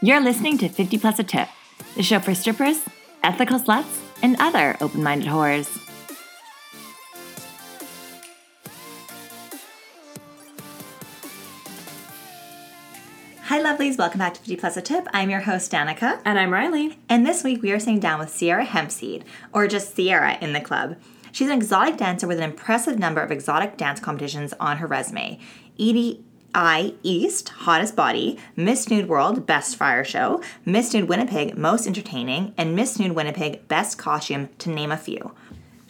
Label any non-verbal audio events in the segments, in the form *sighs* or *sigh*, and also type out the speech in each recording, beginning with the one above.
You're listening to 50 Plus a Tip, the show for strippers, ethical sluts, and other open minded whores. Hi, lovelies. Welcome back to 50 Plus a Tip. I'm your host, Danica. And I'm Riley. And this week we are sitting down with Ciara Hempseed, or just Ciara in the club. She's an exotic dancer with an impressive number of exotic dance competitions on her resume. EDI East, Hottest Body, Miss Nude World, Best Fire Show, Miss Nude Winnipeg, Most Entertaining, and Miss Nude Winnipeg, Best Costume, to name a few.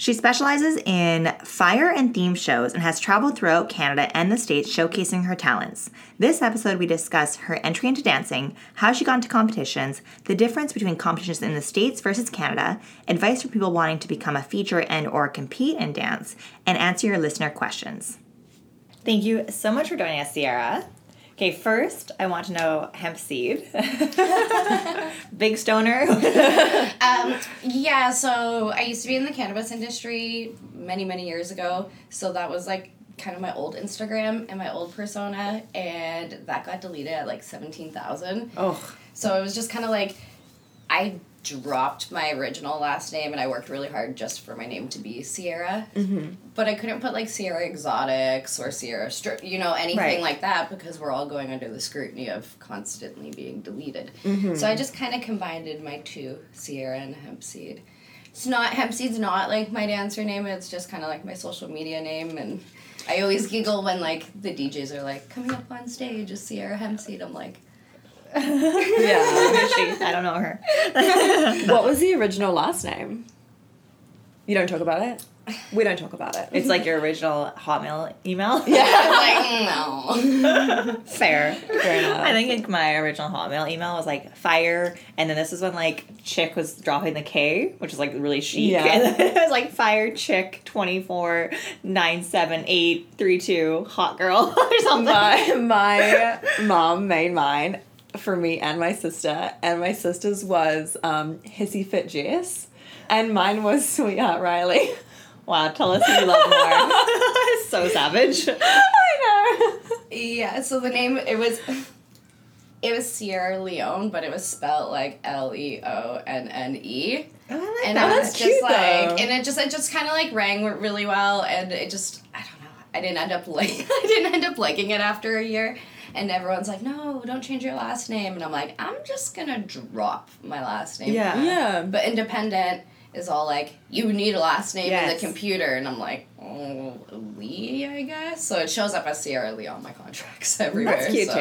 She specializes in fire and theme shows and has traveled throughout Canada and the States showcasing her talents. This episode, we discuss her entry into dancing, how she got into competitions, the difference between competitions in the States versus Canada, advice for people wanting to become a feature and or compete in dance, and answer your listener questions. Thank you so much for joining us, Ciara. Okay, first, I want to know hemp seed. *laughs* Big stoner. *laughs* *laughs* Um, yeah, so I used to be in the cannabis industry many, many years ago. So that was like kind of my old Instagram and my old persona, and that got deleted at like 17,000. Oh, So it was just kind of like I dropped my original last name and I worked really hard just for my name to be Ciara. Mm-hmm. But I couldn't put like Ciara Exotics or Ciara Strip, you know, anything Right. like that because we're all going under the scrutiny of constantly being deleted. Mm-hmm. So I just kind of combined my two, Ciara and Hempseed. It's not Hempseed's not like my dancer name. It's just kind of like my social media name, and I always giggle when like the DJs are like coming up on stage is Ciara Hempseed. I'm like, yeah. I don't know her. *laughs* what was the original last name? You don't talk about it? We don't talk about it. It's like your original Hotmail email. *laughs* I'm *laughs* like no. Fair. Fair enough. I think like my original Hotmail email was like fire, and then this is when like chick was dropping the K, which is like really chic. Yeah. And then it was like fire chick twenty four nine seven eight three two hot girl or something. my my mom made mine for me and my sister, and my sister's was um, Hissy Fit Jess, and mine was Sweetheart Riley. *laughs* Wow, tell us who you love more. *laughs* so savage. I know. Yeah, so the name it was it was Ciara Leone, but it was spelled like L E O N N E. Oh, I like And that. That's was cute, like though. and it just it just kinda like rang really well and it just I don't know. I didn't end up like *laughs* I didn't end up liking it after a year. And everyone's like, No, don't change your last name and I'm like, I'm just gonna drop my last name. Yeah. Yeah. But independent is all like, you need a last name in the computer and I'm like, Oh Lee, I guess. So it shows up as Ciara Lee on my contracts *laughs* everywhere. That's cute so-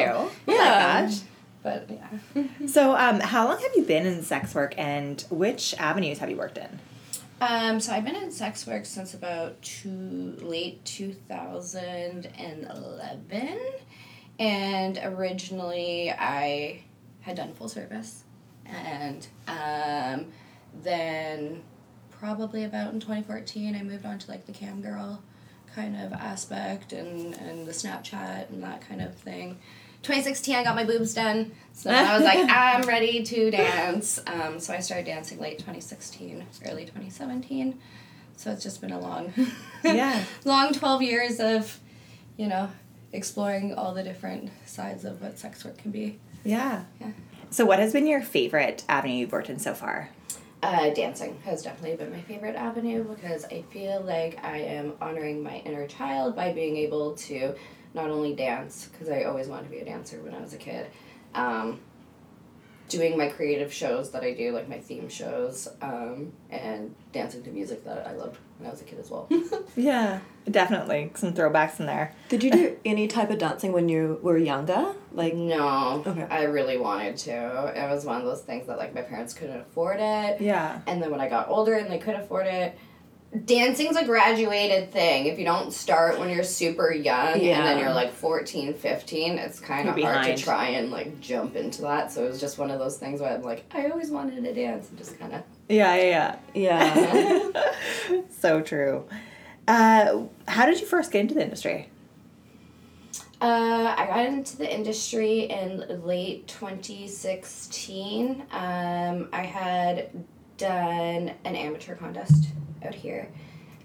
too. I Yeah. like that. But yeah. *laughs* So, um, how long have you been in sex work, and which avenues have you worked in? Um, so I've been in sex work since about two late two thousand and eleven, and originally I had done full service, and um, then probably about in twenty fourteen I moved on to like the cam girl kind of aspect and and the Snapchat and that kind of thing. 2016, I got my boobs done, so I was like, *laughs* I'm ready to dance. Um, so I started dancing late 2016, early 2017. So it's just been a long, *laughs* Yeah. long 12 years of, you know, exploring all the different sides of what sex work can be. Yeah. Yeah. So, what has been your favorite avenue you've worked in so far? Uh, dancing has definitely been my favorite avenue because I feel like I am honoring my inner child by being able to not only dance, because I always wanted to be a dancer when I was a kid, um, doing my creative shows that I do, like my theme shows, um, and dancing to music that I loved when I was a kid as well. *laughs* Yeah, definitely some throwbacks in there. Did you do any type of dancing when you were younger? Like, no, Okay. I really wanted to. It was one of those things that like my parents couldn't afford it. Yeah. And then when I got older and they could afford it, dancing's a graduated thing. If you don't start when you're super young and then you're like 14, 15, it's kind of hard to try and like jump into that. So it was just one of those things where I'm like, I always wanted to dance and just kind of. Yeah, yeah, yeah. yeah. *laughs* so true. Uh, how did you first get into the industry? Uh, I got into the industry in late 2016. Um, I had done an amateur contest out here.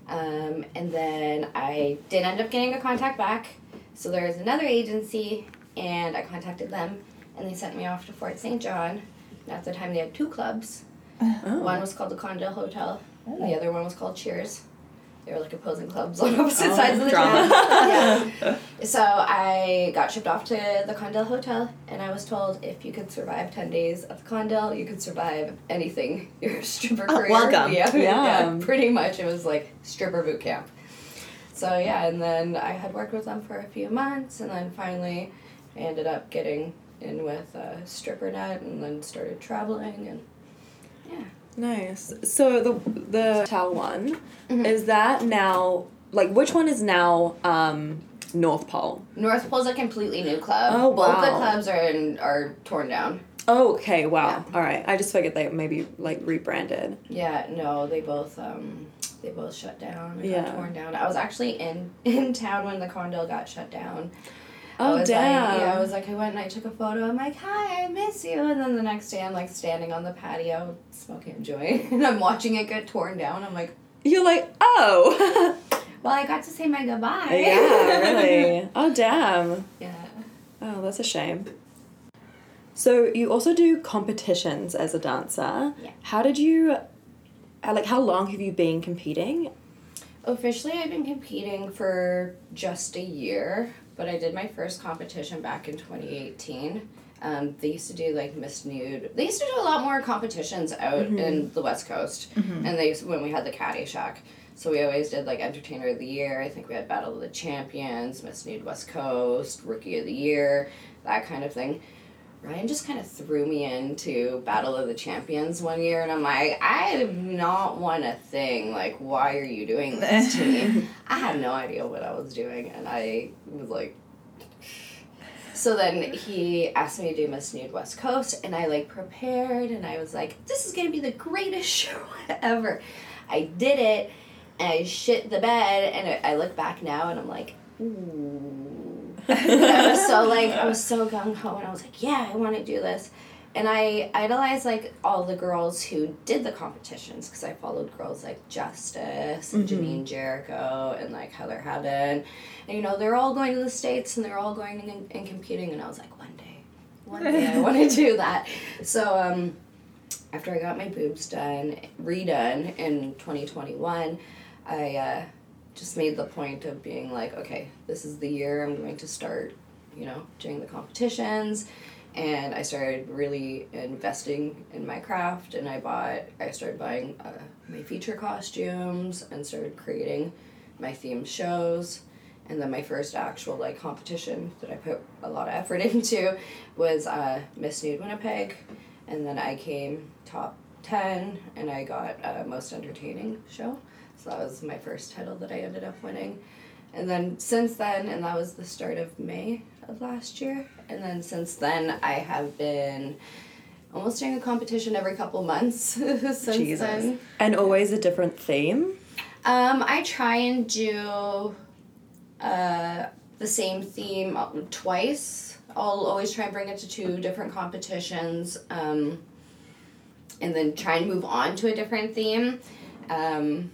Um, and then I did end up getting a contact back. So there was another agency, and I contacted them. and they sent me off to Fort St. John. And at the time, they had two clubs. *laughs* Oh. One was called the Condil Hotel, and the other one was called Cheers. They were like opposing clubs on opposite sides of the drama. town. *laughs* yeah. So I got shipped off to the Condil Hotel, and I was told if you could survive ten days at the Condil, you could survive anything. *laughs* Your stripper Oh, career. welcome. Yeah, *laughs* Yeah. yeah. Pretty much, it was like stripper boot camp. So yeah, and then I had worked with them for a few months, and then finally, I ended up getting in with uh, Stripper Net, and then started traveling, and yeah. Nice. So the the Tau one Mhm. is that now like which one is now um North Pole? North Pole's a completely new club. Oh, Both the clubs are in, are torn down. Oh, okay. Wow. All right. I just figured they maybe like rebranded. Yeah, no, they both um they both shut down. and Yeah. torn down. I was actually in *laughs* in town when the condo got shut down. I Oh was damn. Like, yeah, I was like, I went and I took a photo. I'm like, hi, I miss you. And then the next day, I'm like standing on the patio smoking a joint, *laughs* and I'm watching it get torn down. I'm like, You're like oh. *laughs* well, I got to say my goodbye. yeah. Really. *laughs* Oh damn. yeah. Oh, that's a shame. So you also do competitions as a dancer. Yeah. How did you, uh, like, how long have you been competing? Officially, I've been competing for just a year, but I did my first competition back in 2018. Um, they used to do like Miss Nude. They used to do a lot more competitions out in the West Coast, and they when we had the Caddy Shack. So we always did like Entertainer of the Year. I think we had Battle of the Champions, Miss Nude West Coast, Rookie of the Year, that kind of thing. Ryan just kind of threw me into Battle of the Champions one year, and I'm like, I have not won a thing. Like, why are you doing this to me? *laughs* I had no idea what I was doing, and I was like. So then he asked me to do Miss Nude West Coast, and I like prepared, and I was like, this is gonna be the greatest *laughs* show ever. I did it, and I shit the bed, and I I look back now, and I'm like, ooh. *laughs* I was so like I was so gung ho and I was like, yeah, I want to do this. And I idolized like all the girls who did the competitions because I followed girls like Justice and Janine Jericho and like Heather Heaven. And you know, they're all going to the States and they're all going and, and competing. And I was like, one day, one day I want to do *laughs* that. So, um, after I got my boobs done, redone in 2021, I uh, just made the point of being like, okay, this is the year I'm going to start, you know, doing the competitions. And I started really investing in my craft, and I bought, I started buying uh, my feature costumes and started creating my theme shows. And then my first actual like competition that I put a lot of effort *laughs* into was uh, Miss Nude Winnipeg, and then I came top ten, and I got uh, most entertaining show. So that was my first title that I ended up winning. And then since then, and that was the start of May of last year. And then since then, I have been almost doing a competition every couple months *laughs* since Jesus. then. And always a different theme. Um, I try and do uh, the same theme twice. I'll always try and bring it to two different competitions, um, and then try and move on to a different theme. Um,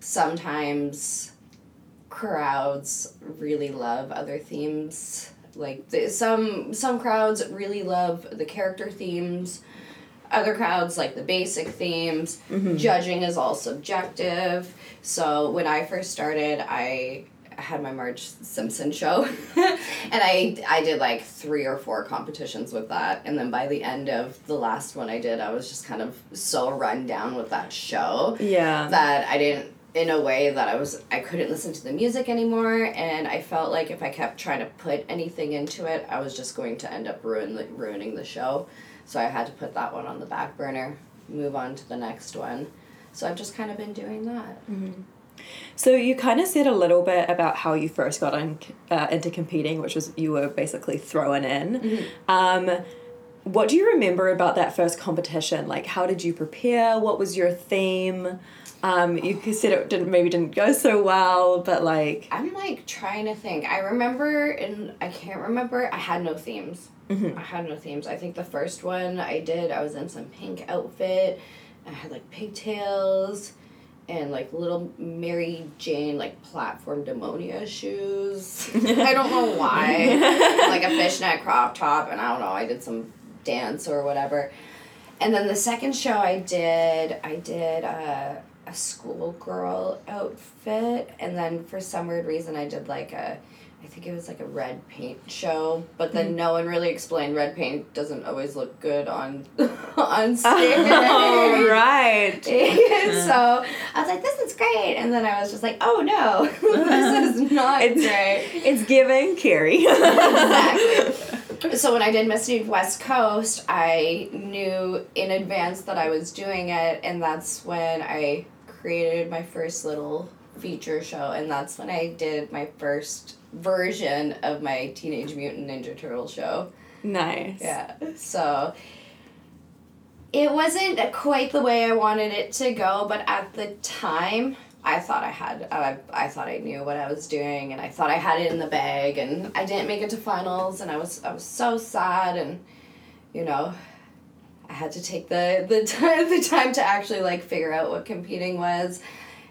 sometimes crowds really love other themes. Like the, some some crowds really love the character themes. Other crowds like the basic themes. Mm-hmm. Judging is all subjective. So when I first started, I had my Marge Simpson show, *laughs* and I I did like three or four competitions with that, and then by the end of the last one I did, I was just kind of so run down with that show Yeah. that I didn't in a way that I was I couldn't listen to the music anymore and I felt like if I kept trying to put anything into it I was just going to end up ruin the, ruining the show so I had to put that one on the back burner move on to the next one so I've just kind of been doing that So you kind of said a little bit about how you first got in, uh, into competing, which was you were basically thrown in. Um, what do you remember about that first competition? Like, how did you prepare? What was your theme? Um, you said it didn't maybe didn't go so well, but like, I'm like trying to think I remember and I can't remember I had no themes I had no themes I think the first one I did I was in some pink outfit I had like pigtails and like little Mary Jane like platform demonia shoes. *laughs* I don't know why. *laughs* like a fishnet crop top, and I don't know. I did some dance or whatever. And then the second show I did, I did a, a schoolgirl outfit, and then for some weird reason I did like a I think it was like a red paint show, but then mm-hmm. no one really explained red paint doesn't always look good on *laughs* on oh, stage. Oh, right. *laughs* so I was like, "This is great," and then I was just like, "Oh no, *laughs* this is not It's- great." It's giving Carrie. exactly. So when I did Miss Nude West Coast, I knew in advance that I was doing it, and that's when I created my first little feature show, and that's when I did my first version of my Teenage Mutant Ninja Turtle show. nice. Yeah. So it wasn't quite the way I wanted it to go, but at the time, I thought I had, I, I thought I knew what I was doing, and I thought I had it in the bag, and I didn't make it to finals, and I was, I was so sad, and you know, I had to take the the *laughs* time the time to actually like figure out what competing was,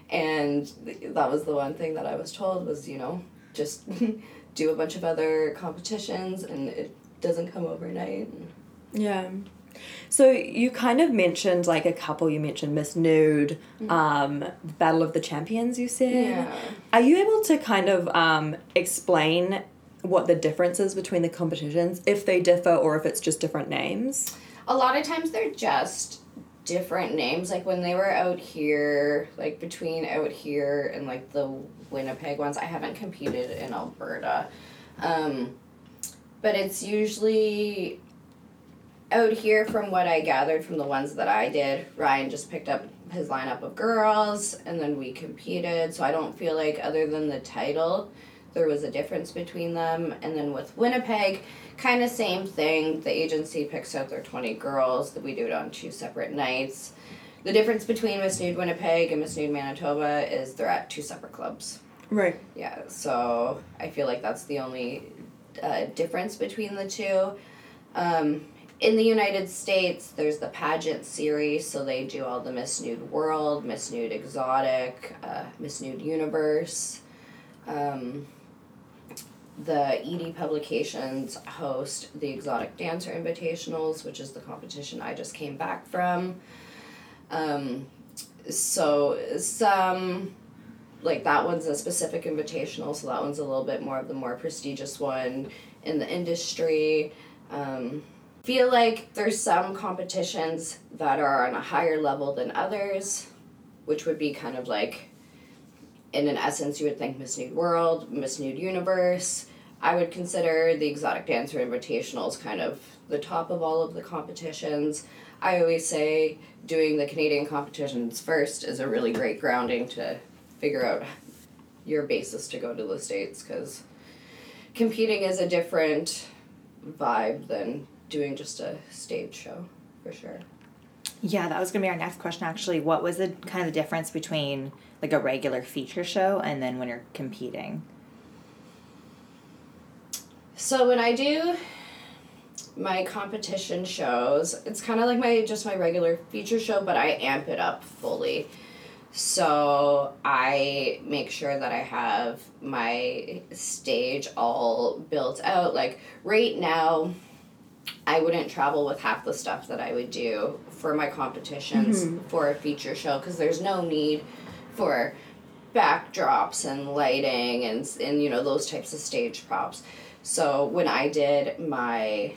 and that was the one thing that I was told was you know just *laughs* do a bunch of other competitions, and it doesn't come overnight. Yeah. So you kind of mentioned like a couple. You mentioned Miss Nude, um, Battle of the Champions. You said. Yeah. Are you able to kind of um, explain what the difference is between the competitions, if they differ, or if it's just different names? A lot of times they're just different names. Like when they were out here, like between out here and like the Winnipeg ones, I haven't competed in Alberta. Um, but it's usually out here from what I gathered from the ones that I did. Ryan just picked up his lineup of girls and then we competed. So I don't feel like, other than the title, there was a difference between them. And then with Winnipeg, kind of same thing. The agency picks out their 20 girls, that we do it on two separate nights. The difference between Miss Nude Winnipeg and Miss Nude Manitoba is they're at two separate clubs. Right. Yeah, so I feel like that's the only uh, difference between the two. Um, in the United States, there's the pageant series, so they do all the Miss Nude World, Miss Nude Exotic, uh, Miss Nude Universe. Um, the ED Publications host the Exotic Dancer Invitationals, which is the competition I just came back from. Um, so some like that one's a specific invitational, so that one's a little bit more of the more prestigious one in the industry. Um, feel like there's some competitions that are on a higher level than others, which would be kind of like, in an essence, you would think Miss Nude World, Miss Nude Universe. I would consider the Exotic Dancer Invitationals kind of the top of all of the competitions. I always say doing the Canadian competitions first is a really great grounding to figure out your basis to go to the States because competing is a different vibe than doing just a stage show for sure. Yeah, that was gonna be our next question. Actually, what was the kind of the difference between like a regular feature show and then when you're competing? So when I do my competition shows, it's kind of like my just my regular feature show, but I amp it up fully. So I make sure that I have my stage all built out. Like right now, I wouldn't travel with half the stuff that I would do for my competitions mm-hmm. for a feature show because there's no need for backdrops and lighting and and you know those types of stage props. So when I did my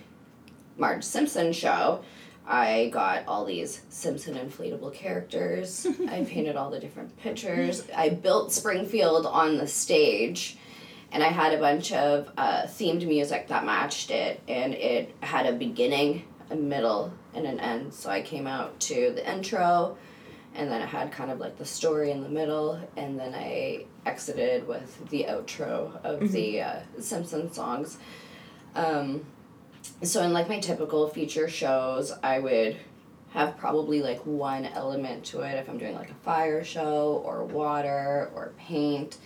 Marge Simpson show, I got all these Simpson inflatable characters. I *laughs* painted all the different pictures. I built Springfield on the stage. And I had a bunch of uh, themed music that matched it. And it had a beginning, a middle, and an end. So I came out to the intro, and then it had kind of like the story in the middle. And then I exited with the outro of the uh, Simpson songs. Um, so in like my typical feature shows i would have probably like one element to it if i'm doing like a fire show or water or paint.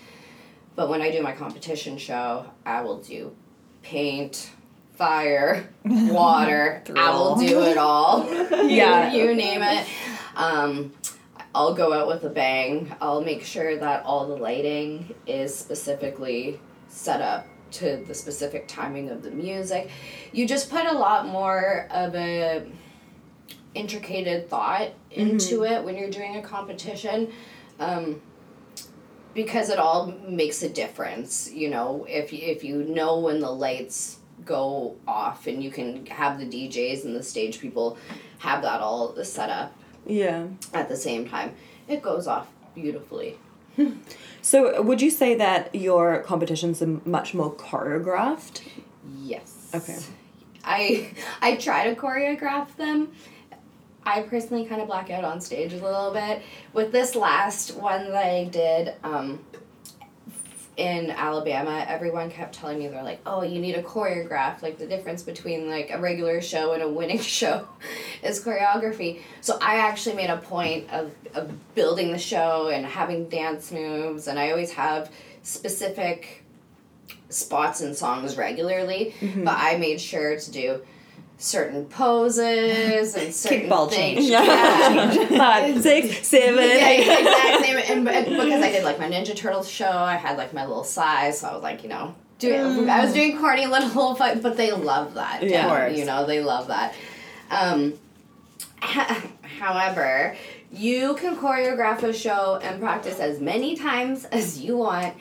But when i do my competition show i will do paint fire *laughs* water. I will do it all. *laughs* Yeah. you, *laughs* you name it. Um, I'll go out with a bang. I'll make sure that all the lighting is specifically set up to the specific timing of the music. You just put a lot more of a intricated thought into it when you're doing a competition. Um, because it all makes a difference, you know, if if you know when the lights go off and you can have the DJs and the stage people have that all set up Yeah. at the same time. It goes off beautifully. *laughs* So, would you say that your competitions are much more choreographed? Yes. Okay. I I try to choreograph them. I personally kind of black out on stage a little bit. With this last one that I did um, in Alabama, everyone kept telling me they're like, "Oh, you need a choreograph. Like the difference between like a regular show and a winning *laughs* show is choreography." So I actually made a point of of building the show and having dance moves, and I always have specific spots and songs regularly, mm-hmm. but I made sure to do certain poses and *laughs* certain Kickball things. change. Yeah. *laughs* Five, *laughs* six, seven, yeah, eight. exactly. And, and because I did like my Ninja Turtles show, I had like my little size, so I was like, you know, doing. I was doing corny little, but but they love that. Yeah. Of course. you know, they love that. Um, however, you can choreograph a show and practice as many times as you want.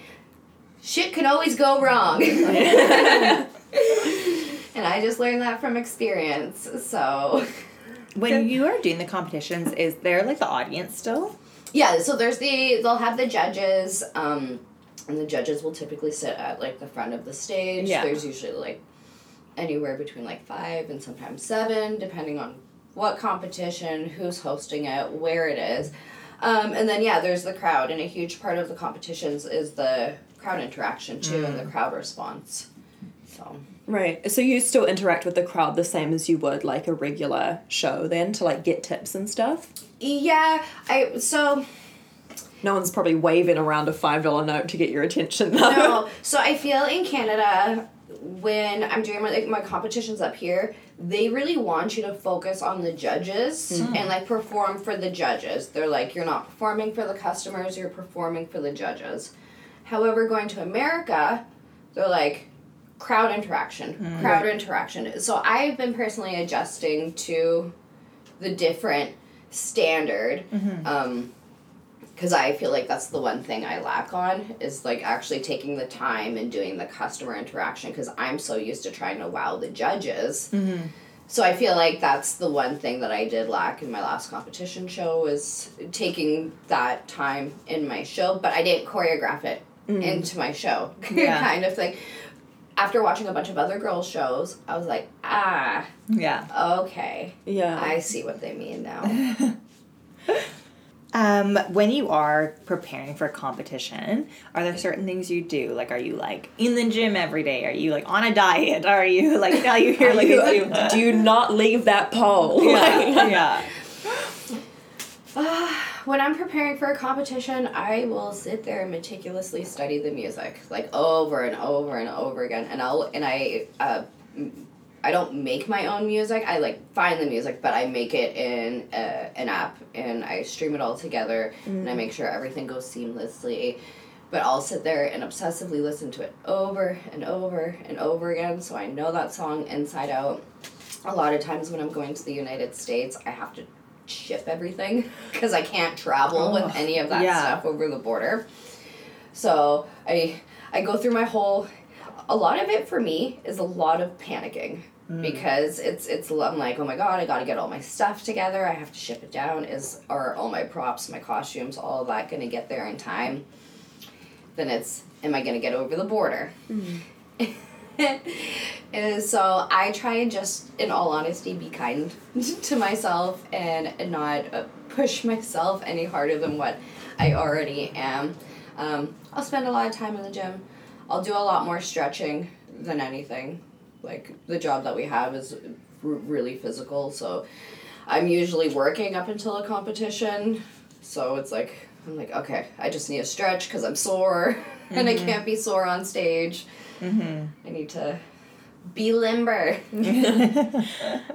Shit can always go wrong. And I just learned that from experience. So, When you are doing the competitions, is there like the audience still? yeah, so there's the they'll have the judges um and the judges will typically sit at like the front of the stage. Yeah. There's usually like anywhere between like 5 and sometimes 7 depending on what competition, who's hosting it, where it is. Um, and then yeah, there's the crowd and a huge part of the competitions is the crowd interaction too and the crowd response. So Right. So you still interact with the crowd the same as you would like a regular show then to like get tips and stuff? yeah, I so No one's probably waving around a five dollar note to get your attention though. no. *laughs* So I feel in Canada, when I'm doing my, like, my competitions up here, they really want you to focus on the judges hmm. and like perform for the judges. They're like, you're not performing for the customers, you're performing for the judges. However, going to America, they're like, crowd interaction, mm. crowd interaction. So I've been personally adjusting to the different standard. Mm-hmm. Um, because I feel like that's the one thing I lack on is like actually taking the time and doing the customer interaction because I'm so used to trying to wow the judges. Mm-hmm. So I feel like that's the one thing that I did lack in my last competition show was taking that time in my show, but I didn't choreograph it mm. into my show *laughs* Yeah. kind of thing. After watching a bunch of other girls' shows, I was like, ah, Yeah. okay, Yeah. I see what they mean now. *laughs* Um, when you are preparing for a competition, are there certain things you do? Like, are you like in the gym every day? Are you like on a diet? Are you like now you hear like you, do not leave that pole. yeah, *laughs* yeah. *laughs* when I'm preparing for a competition, I will sit there and meticulously study the music, like over and over and over again. And I'll and I, uh, I don't make my own music. I like find the music, but I make it in uh, an app and I stream it all together, and I make sure everything goes seamlessly. But I'll sit there and obsessively listen to it over and over and over again, so I know that song inside out. A lot of times when I'm going to the United States, I have to ship everything *laughs* because I can't travel Oh, with any of that yeah. stuff over the border. So I I go through my whole. A lot of it for me is a lot of panicking mm. because it's it's I'm like oh my god I got to get all my stuff together I have to ship it down is are all my props my costumes all of that gonna get there in time. Then it's am I gonna get over the border? Mm. *laughs* *laughs* and so I try and just, in all honesty, be kind *laughs* to myself and not uh, push myself any harder than what I already am. Um, I'll spend a lot of time in the gym. I'll do a lot more stretching than anything. Like the job that we have is r- really physical, so I'm usually working up until a competition. So it's like I'm like, okay, I just need a stretch because I'm sore, *laughs* and I can't be sore on stage. I need to Be limber. *laughs*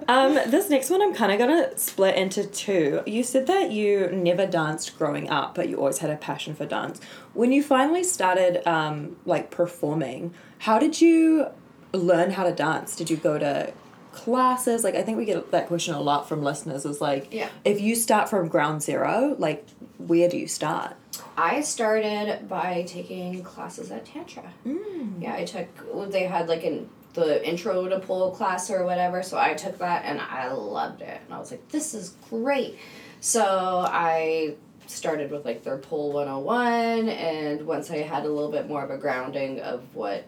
Um, this next one I'm kind of gonna split into two. You said that you never danced growing up, but you always had a passion for dance. When you finally started, um, like performing, how did you learn how to dance? Did you go to classes? Like, I think we get that question a lot from listeners. Is like, Yeah. if you start from ground zero, like, where do you start? I started by taking classes at Tantra. Mm. Yeah, I took. They had like an the intro to pole class or whatever, so I took that and I loved it. And I was like, this is great. So I started with like their pole 101 and once I had a little bit more of a grounding of what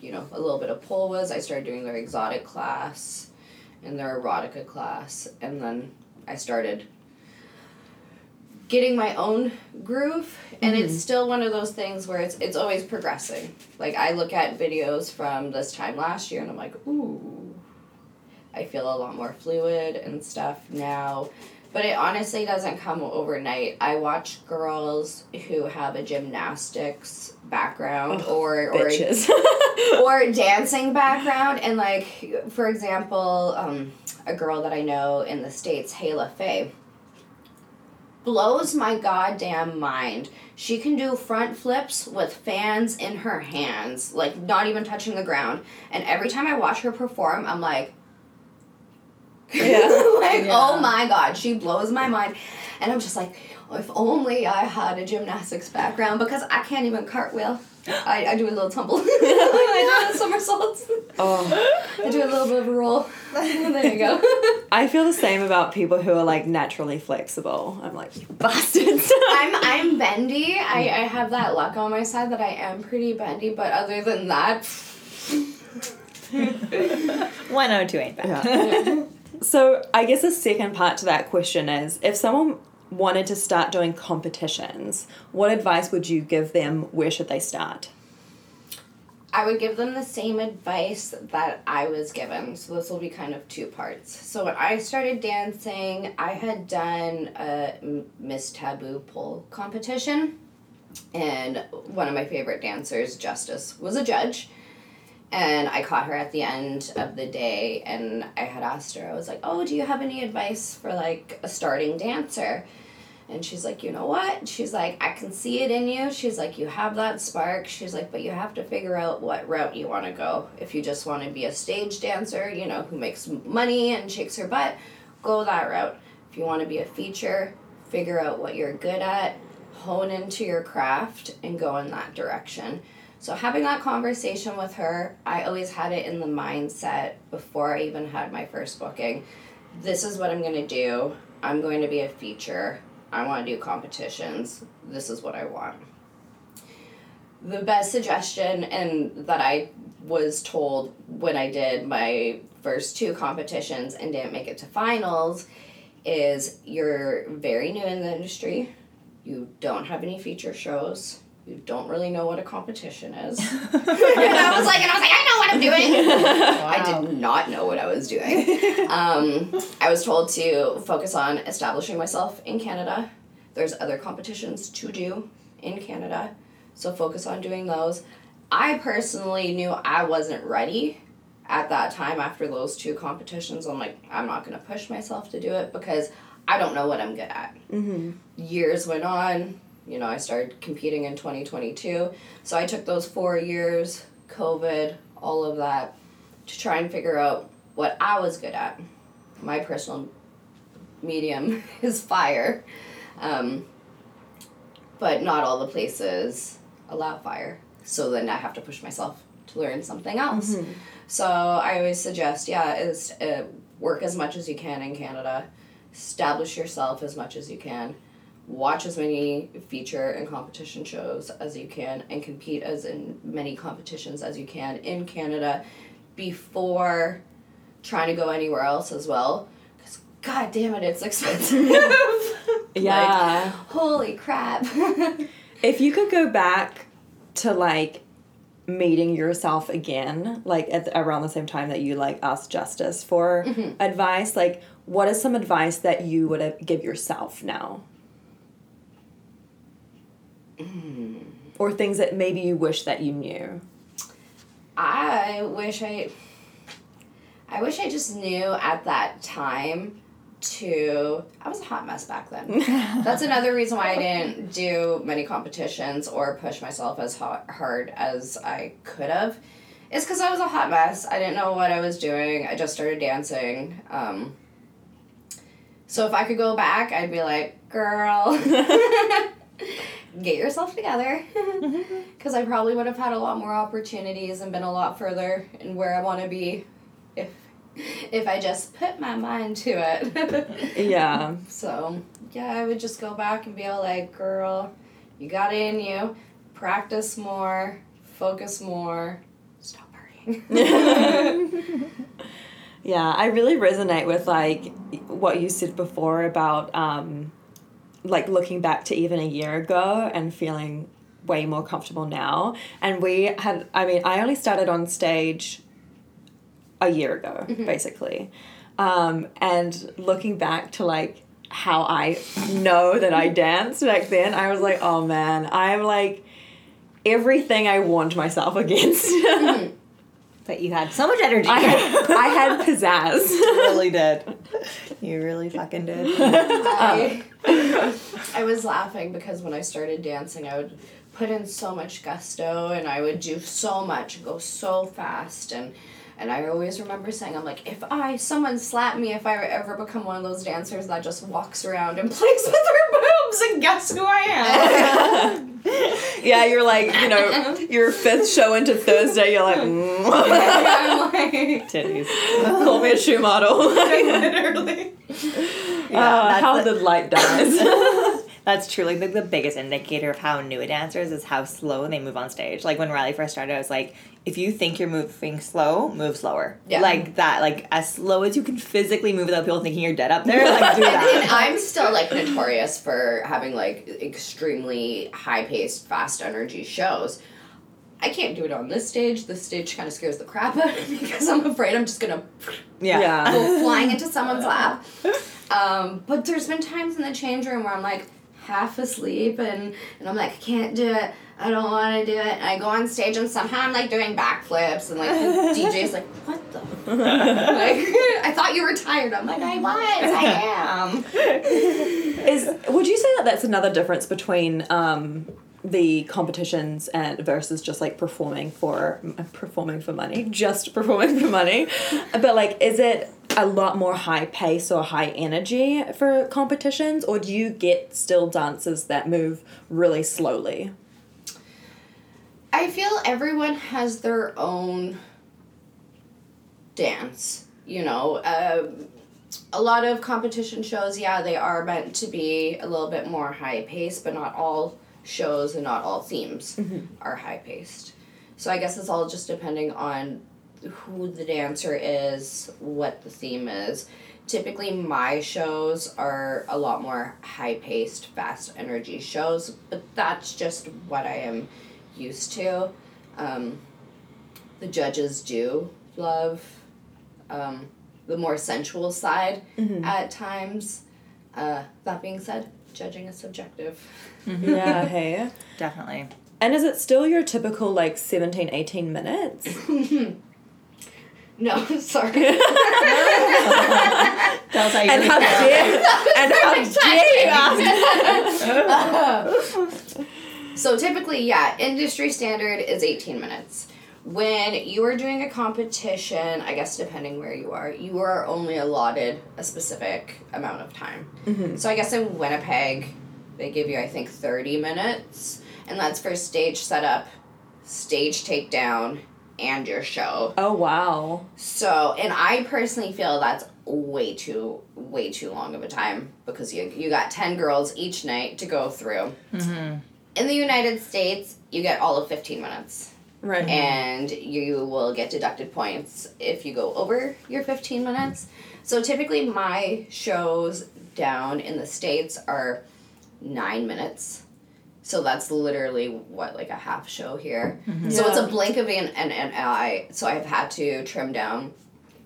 you know, a little bit of pole was, I started doing their exotic class and their erotica class and then I started getting my own groove and it's still one of those things where it's it's always progressing. Like i look at videos from this time last year and i'm like ooh i feel a lot more fluid and stuff now. But it honestly doesn't come overnight. I watch girls who have a gymnastics background or or Bitches. *laughs* or *laughs* dancing background and like for example um, a girl that i know in the states Hayla Faye blows my goddamn mind she can do front flips with fans in her hands like not even touching the ground and every time i watch her perform i'm like *laughs* Yeah. like Yeah. oh my god she blows my mind and i'm just like if only i had a gymnastics background because i can't even cartwheel I, I do a little tumble. *laughs* I *laughs* do a somersaults. oh. I do a little bit of a roll. *laughs* there you go. I feel the same about people who are like naturally flexible. I'm like, you bastards. I'm I'm bendy. I, I have that luck on my side that I am pretty bendy, but other than that, 102 ain't bad. Yeah. so I guess the second part to that question is if someone wanted to start doing competitions, what advice would you give them? Where should they start? I would give them the same advice that I was given. So this will be kind of two parts. So when I started dancing, I had done a Miss Taboo pole competition, and one of my favorite dancers, Justice, was a judge. And I caught her at the end of the day, and I had asked her, I was like, "Oh, do you have any advice for like a starting dancer?" And she's like, you know what? She's like, I can see it in you. She's like, you have that spark. She's like, but you have to figure out what route you want to go. If you just want to be a stage dancer, you know, who makes money and shakes her butt, go that route. If you want to be a feature, figure out what you're good at, hone into your craft, and go in that direction. So, having that conversation with her, I always had it in the mindset before I even had my first booking. This is what I'm going to do. I'm going to be a feature. I want to do competitions. This is what I want. The best suggestion and that I was told when I did my first two competitions and didn't make it to finals is you're very new in the industry. You don't have any feature shows. You don't really know what a competition is. *laughs* *laughs* and I was like, and I was like, I know what I'm doing. I did not know what I was doing. Um, I was told to focus on establishing myself in Canada. There's other competitions to do in Canada, so focus on doing those. I personally knew I wasn't ready at that time after those two competitions. I'm like, I'm not going to push myself to do it because I don't know what I'm good at. Mm-hmm. Years went on. You know, I started competing in 2022. So I took those four years, COVID, all of that, to try and figure out what I was good at. My personal medium *laughs* is fire. Um, but not all the places allow fire. So then I have to push myself to learn something else. So I always suggest, yeah, is uh, work as much as you can in Canada, establish yourself as much as you can, watch as many feature and competition shows as you can, and compete as in many competitions as you can in Canada before trying to go anywhere else as well. Because god damn it, it's expensive. *laughs* Yeah. Holy crap. *laughs* if you could go back to like meeting yourself again, like at the, around the same time that you like asked Justice for advice, like what is some advice that you would uh, give yourself now? Or things that maybe you wish that you knew. I wish I I wish I just knew at that time to I was a hot mess back then. *laughs* That's another reason why I didn't do many competitions or push myself as hot, hard as I could have. It's because I was a hot mess. I didn't know what I was doing. I just started dancing. Um, so if I could go back, I'd be like, girl, *laughs* *laughs* get yourself together. *laughs* Because I probably would have had a lot more opportunities and been a lot further in where I want to be if if I just put my mind to it. *laughs* Yeah. so yeah, I would just go back and be all like, girl, you got it in you. Practice more, focus more, stop hurting. *laughs* Yeah, I really resonate with like what you said before about um, like looking back to even a year ago and feeling way more comfortable now. And we had, I mean, I only started on stage a year ago, basically. Um, and looking back to like how I know that I danced back then, I was like, oh man, I'm like everything I warned myself *laughs* against. But you had so much energy. I had, I had *laughs* pizzazz. you really did. *laughs* You really fucking did. *laughs* I, I was laughing because when I started dancing, I would put in so much gusto and I would do so much and go so fast and and I always remember saying, I'm like, if I someone slap me, if I ever become one of those dancers that just walks around and *laughs* plays with her boobs, and guess who I am? *laughs* Yeah, you're like, you know, *laughs* your fifth show into Thursday, you're like, mm. I'm like, Titties. call me a shoe model. literally. Uh, how the- the light dies. That's truly the, the biggest indicator of how new a dancer is, is how slow they move on stage. Like when Riley first started, I was like, if you think you're moving slow, move slower. Yeah. Like that, like as slow as you can physically move without people thinking you're dead up there, like do *laughs* And, and that. I'm still like notorious for having like extremely high paced, fast energy shows. I can't do it on this stage. This stage kind of scares the crap out of me *laughs* because I'm afraid I'm just gonna yeah. Yeah. go flying into someone's *laughs* lap. Um, but there's been times in the change room where I'm like half asleep and, and I'm like, I can't do it. I don't want to do it. And I go on stage and somehow I'm like doing backflips and like the *laughs* DJ's like, what the? *laughs* like, *laughs* I thought you were tired. I'm like, I was. I am. Is would you say that that's another difference between um, the competitions and versus just like performing for performing for money, just performing for money? But like, is it a lot more high pace or high energy for competitions, or do you get still dancers that move really slowly? I feel everyone has their own dance. You know, um, a lot of competition shows, yeah, they are meant to be a little bit more high paced, but not all shows and not all themes are high paced. So I guess it's all just depending on who the dancer is, what the theme is. Typically, my shows are a lot more high paced, fast energy shows, but that's just what I am used to. Um, the judges do love um, the more sensual side at times. Uh, that being said, judging is subjective. *laughs* Yeah, hey. Definitely. And is it still your typical like 17, 18 minutes? *laughs* No, *laughs* sorry. *laughs* Tell us how you and really how feel. dare and how dare *laughs* you ask? So typically, yeah, industry standard is 18 minutes. When you are doing a competition, I guess depending where you are, you are only allotted a specific amount of time. Mm-hmm. So I guess in Winnipeg, they give you, I think, 30 minutes, and that's for stage setup, stage takedown, and your show. Oh wow. So, and I personally feel that's way too way too long of a time because you you got 10 girls each night to go through. Mm-hmm. In the United States, you get all of 15 minutes Right. Mm-hmm. and you will get deducted points if you go over your 15 minutes. So typically my shows down in the states are 9 minutes. So that's literally what like a half show here. Mm-hmm. So it's a Yeah. blink of an, an an eye. So I've had to trim down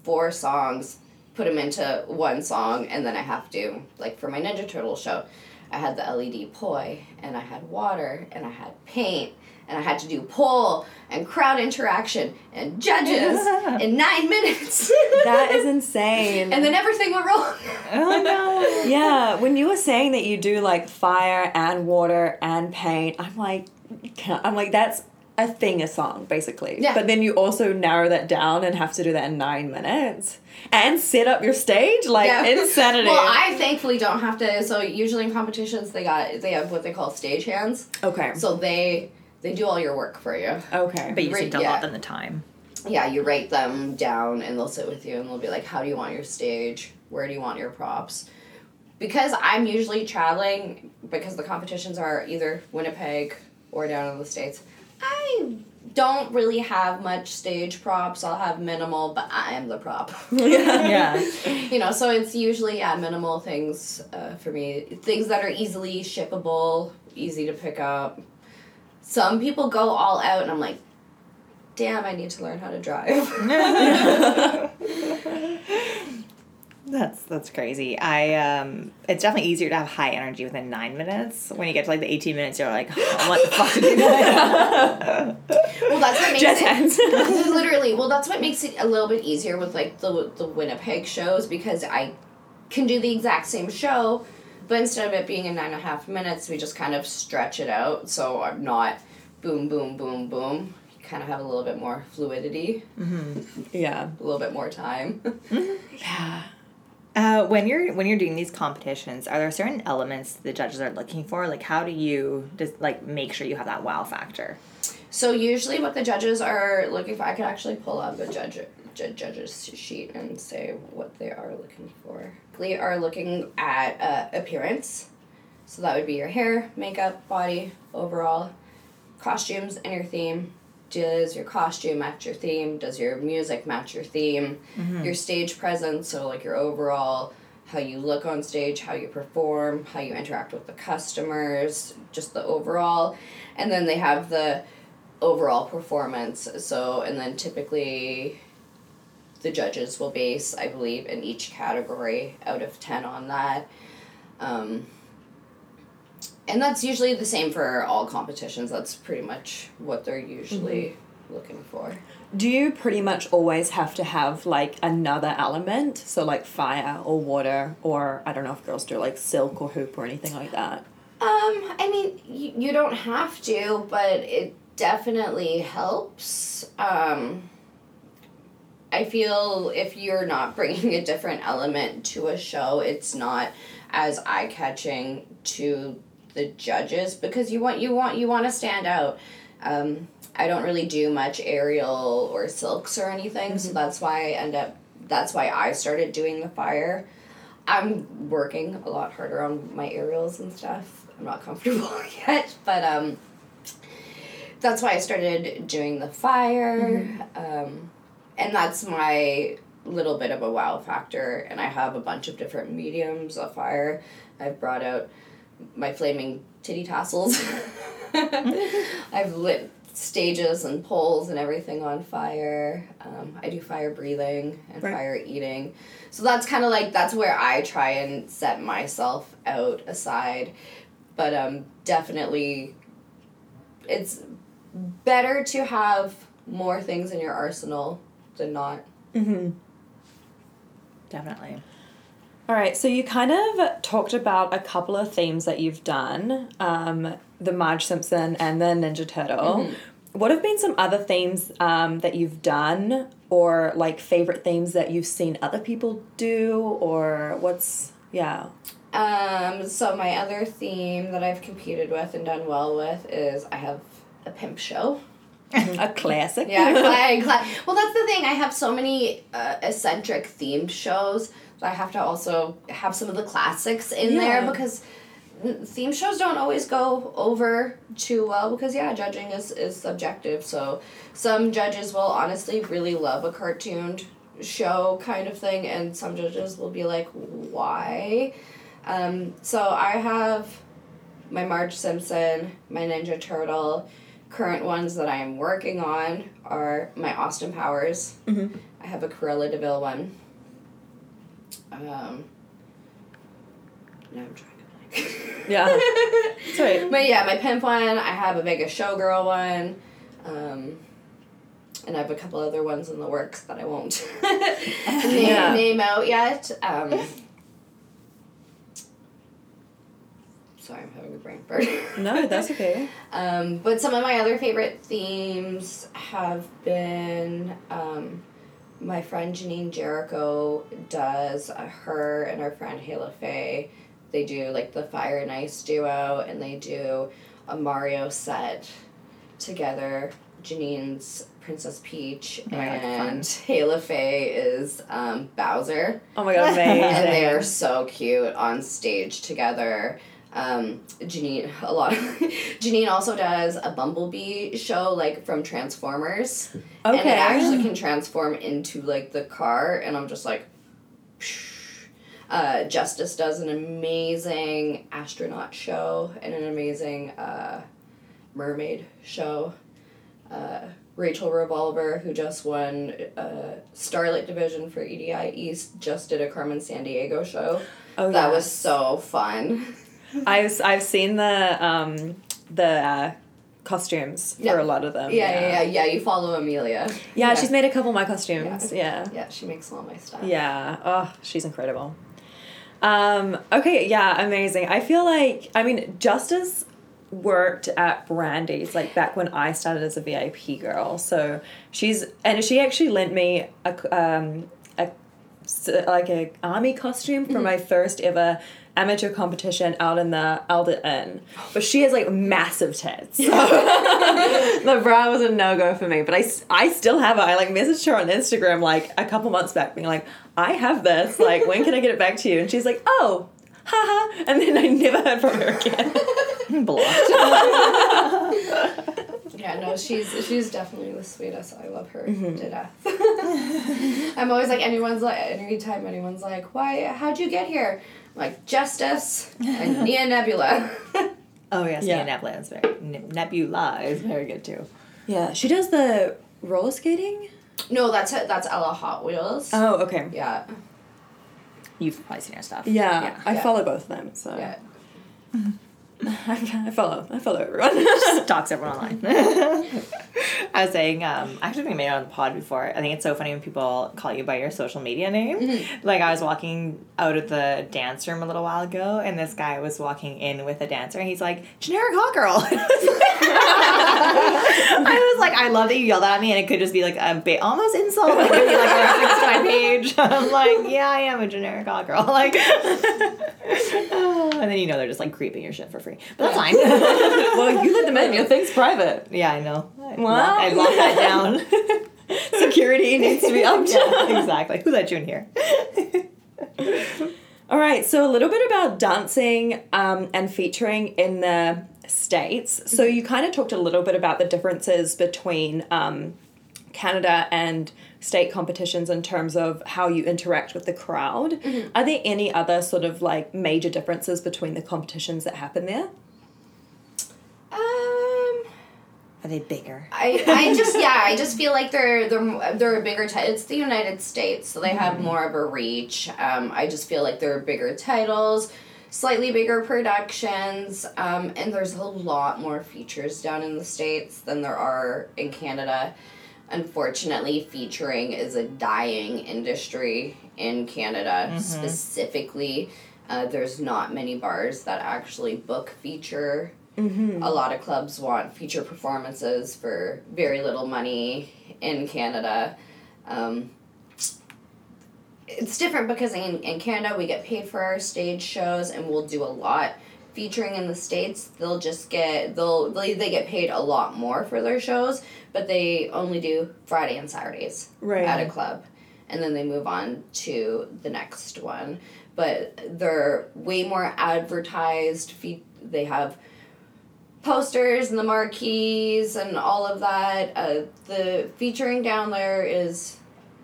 four songs, put them into one song, and then I have to like for my Ninja Turtle show, I had the LED poi, and I had water, and I had paint, and I had to do pole and crowd interaction and judges *laughs* in nine minutes. That is *laughs* insane. and then everything went wrong. Oh no. *laughs* yeah, when you were saying that you do like fire and water and paint, I'm like, I'm like that's a thing a song basically. Yeah. But then you also narrow that down and have to do that in nine minutes and set up your stage like Yeah. insanity. Well, I thankfully don't have to. So usually in competitions, they got they have what they call stage hands. okay. So they they do all your work for you. Okay. But you just need to Yeah. allot them the time. Yeah, you write them down, and they'll sit with you, and they'll be like, "How do you want your stage? Where do you want your props?" Because I'm usually traveling, because the competitions are either Winnipeg or down in the states. I don't really have much stage props. I'll have minimal, but I am the prop. *laughs* Yeah. *laughs* you know, so it's usually yeah minimal things uh, for me. Things that are easily shippable, easy to pick up. Some people go all out, and I'm like, damn, I need to learn how to drive. *laughs* That's that's crazy. I um, it's definitely easier to have high energy within nine minutes. When you get to like the eighteen minutes, you're like, oh, what the fuck? to do *laughs* well, that's what makes Jazz it *laughs* literally. Well, that's what makes it a little bit easier with like the the Winnipeg shows because I can do the exact same show, but instead of it being in nine and a half minutes, we just kind of stretch it out. So I'm not boom, boom, boom, boom. You kind of have a little bit more fluidity, yeah. a little bit more time. *laughs* Yeah. Uh, when you're when you're doing these competitions, are there certain elements the judges are looking for? Like, how do you just like make sure you have that wow factor? So usually, what the judges are looking for, I could actually pull up the judge, ju- judges sheet and say what they are looking for. Are looking at uh, appearance, so that would be your hair, makeup, body, overall, costumes, and your theme. Does your costume match your theme? Does your music match your theme? Your stage presence, so like your overall, how you look on stage, how you perform, how you interact with the customers, just the overall. And then they have the overall performance. So, and then typically the judges will base, I believe, in each category out of 10 on that. Um, and that's usually the same for all competitions. That's pretty much what they're usually looking for. Do you pretty much always have to have like another element? So like fire or water or I don't know if girls do like silk or hoop or anything like that. Um, I mean, you, you don't have to, but it definitely helps. Um, I feel if you're not *laughs* bringing a different element to a show, it's not as eye catching to the judges because you want you want you want to stand out. Um, I don't really do much aerial or silks or anything, so that's why I end up. That's why I started doing the fire. I'm working a lot harder on my aerials and stuff. I'm not *laughs* comfortable yet, but um, that's why I started doing the fire. Um, and that's my little bit of a wow factor. And I have a bunch of different mediums of fire. I've brought out my flaming titty tassels. *laughs* I've lit stages and poles and everything on fire. Um, I do fire breathing and Right. fire eating. So that's kind of like that's where I try and set myself out aside. But um, definitely, it's better to have more things in your arsenal than not. Mm-hmm. Definitely. All right, so you kind of talked about a couple of themes that you've done um, the Marge Simpson and the Ninja Turtle. What have been some other themes um, that you've done, or like favorite themes that you've seen other people do, or what's, yeah. Um, so my other theme that I've competed with and done well with is I have a pimp show. *laughs* a classic. Yeah, cla- *laughs* cla- well, that's the thing. I have so many uh, eccentric themed shows, so I have to also have some of the classics in there because theme shows don't always go over too well because yeah, judging is is subjective. So some judges will honestly really love a cartooned show kind of thing, and some judges will be like, why? Um, so I have my Marge Simpson, my Ninja Turtle. Current ones that I am working on are my Austin Powers. Mhm. I have a Cruella de Vil one. Um, now I'm trying to think. Yeah. *laughs* Sorry. But yeah, my pimp one, I have a Vegas showgirl one. Um, and I have a couple other ones in the works that I won't *laughs* *laughs* name, Yeah. name out yet. Um, sorry, I'm having a brain fart. No, that's okay. *laughs* Um, but some of my other favorite themes have been um, my friend Janine Jericho does uh, her and her friend Hayla Faye. They do like the Fire and Ice duo, and they do a Mario set together. Janine's Princess Peach, Oh my God, and Hayla Faye is um, Bowser Oh my god, amazing. *laughs* and they are so cute on stage together. Um, Janine, a lot. Of, *laughs* Janine also does a Bumblebee show, like from Transformers, and it actually can transform into like the car, and I'm just like. Uh, Justice does an amazing astronaut show and an amazing uh, mermaid show. Uh, Rachel Revolver, who just won uh, Starlight Division for EDI East, just did a Carmen Sandiego show. Oh, that was so fun. *laughs* I've I've seen the um the uh, costumes Yeah. for a lot of them. Yeah, yeah, yeah, yeah. You follow Amelia. Yeah, she's made a couple of my costumes. Yeah. Yeah, she makes all my stuff. Yeah. Oh, she's incredible. Um, okay, yeah, amazing. I feel like I mean Justice worked at Brandy's like back when I started as a VIP girl. So she's and she actually lent me a um a like a army costume for my first ever amateur competition out in the Alder Inn. But she has like massive tits. So *laughs* the bra was a no go for me. But I, I still have it. I like messaged her on Instagram like a couple months back being like, I have this. Like, when can I get it back to you? And she's like, oh, haha. And then I never heard from her again. *laughs* Blocked. *laughs* Yeah, no, she's she's definitely the sweetest. I love her Mm-hmm. to death. I'm always like anyone's like anytime anyone's like, why how'd you get here? I'm like Justice and *laughs* Nia Nebula. oh yes, Yeah. yeah. Nebula is very Nebula is very good too. yeah, she does the roller skating. no, that's that's Ella Hot Wheels. Oh, okay. Yeah. You've probably seen her stuff. Yeah, I Yeah. follow both of them. So Yeah. Mm-hmm. I follow. I follow everyone. stalks *laughs* everyone online. I was saying, um, I actually made it on the pod before. I think it's so funny when people call you by your social media name. Like I was walking out of the dance room a little while ago, and this guy was walking in with a dancer, and he's like, "Generic hot girl." *laughs* I was like, I love that you yelled at me, and it could just be like a bit almost insult. It could be like to my page. *laughs* I'm like, yeah, I am a generic hot girl. Like, and then you know they're just like creeping your shit for free, but that's fine. *laughs* well, you let them in. Your thing's private. Yeah, I know. I Wow. lock, I lock that down. *laughs* Security needs to be upped. *laughs* yeah, exactly. Who let you in here? All right, so a little bit about dancing um, and featuring in the States. So you kind of talked a little bit about the differences between um, Canada and state competitions in terms of how you interact with the crowd. Are there any other sort of like major differences between the competitions that happen there? Um Are they bigger? I, I just yeah I just feel like they're they're they're a bigger ti- it's the United States so they have more of a reach um, I just feel like they're bigger titles slightly bigger productions um, and there's a lot more features down in the states than there are in Canada unfortunately featuring is a dying industry in Canada specifically uh, there's not many bars that actually book feature a lot of clubs want feature performances for very little money in Canada. Um, it's different because in, in Canada we get paid for our stage shows and we'll do a lot. Featuring in the states, they'll just get they'll they, they get paid a lot more for their shows, but they only do Friday and Saturdays Right. at a club, and then they move on to the next one. But they're way more advertised. Fe- they have posters and the marquees and all of that. Uh, the featuring down there is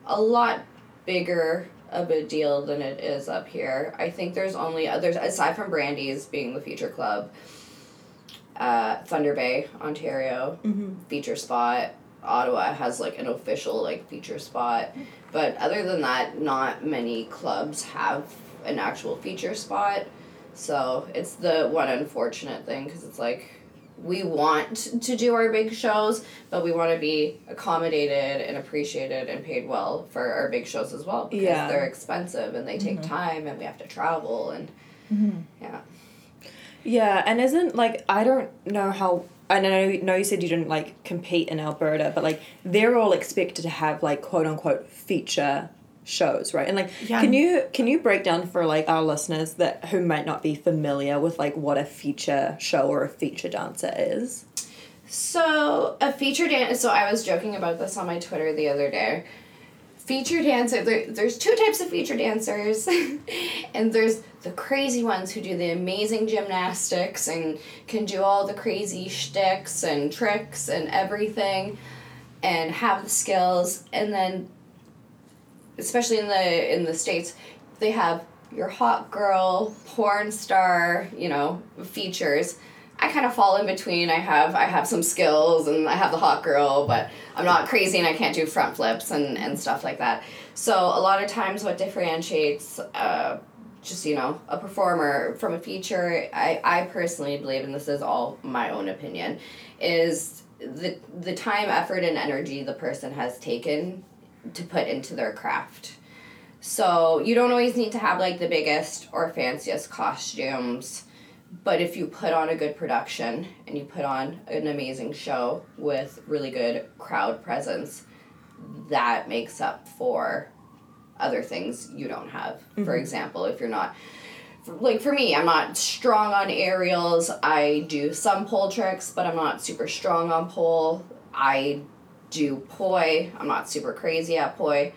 a lot bigger of big deal than it is up here. I think there's only others aside from Brandy's being the feature club. Uh, Thunder Bay, Ontario, feature spot. Ottawa has like an official like feature spot, but other than that, not many clubs have an actual feature spot. So it's the one unfortunate thing because it's like we want to do our big shows, but we want to be accommodated and appreciated and paid well for our big shows as well because Yeah. they're expensive and they take mm-hmm. time and we have to travel and mm-hmm. yeah. Yeah, and isn't like I don't know how I know know you said you didn't like compete in Alberta, but like they're all expected to have like quote unquote feature shows, right? And like Yeah. can you can you break down for like our listeners that who might not be familiar with like what a feature show or a feature dancer is? So a feature dance. So I was joking about this on my Twitter the other day. Feature dancer. There, there's two types of feature dancers, *laughs* and there's the crazy ones who do the amazing gymnastics and can do all the crazy shticks and tricks and everything, and have the skills. And then, especially in the in the states, they have your hot girl porn star. You know features. I kind of fall in between. I have I have some skills and I have the hot girl, but I'm not crazy and I can't do front flips and, and stuff like that. So a lot of times, what differentiates uh, just you know a performer from a feature, I I personally believe, and this is all my own opinion, is the the time, effort, and energy the person has taken to put into their craft. So you don't always need to have like the biggest or fanciest costumes but if you put on a good production and you put on an amazing show with really good crowd presence, that makes up for other things you don't have. For mm-hmm. example, if you're not like for me, I'm not strong on aerials. I do some pole tricks, but I'm not super strong on pole. I do poi. I'm not super crazy at poi.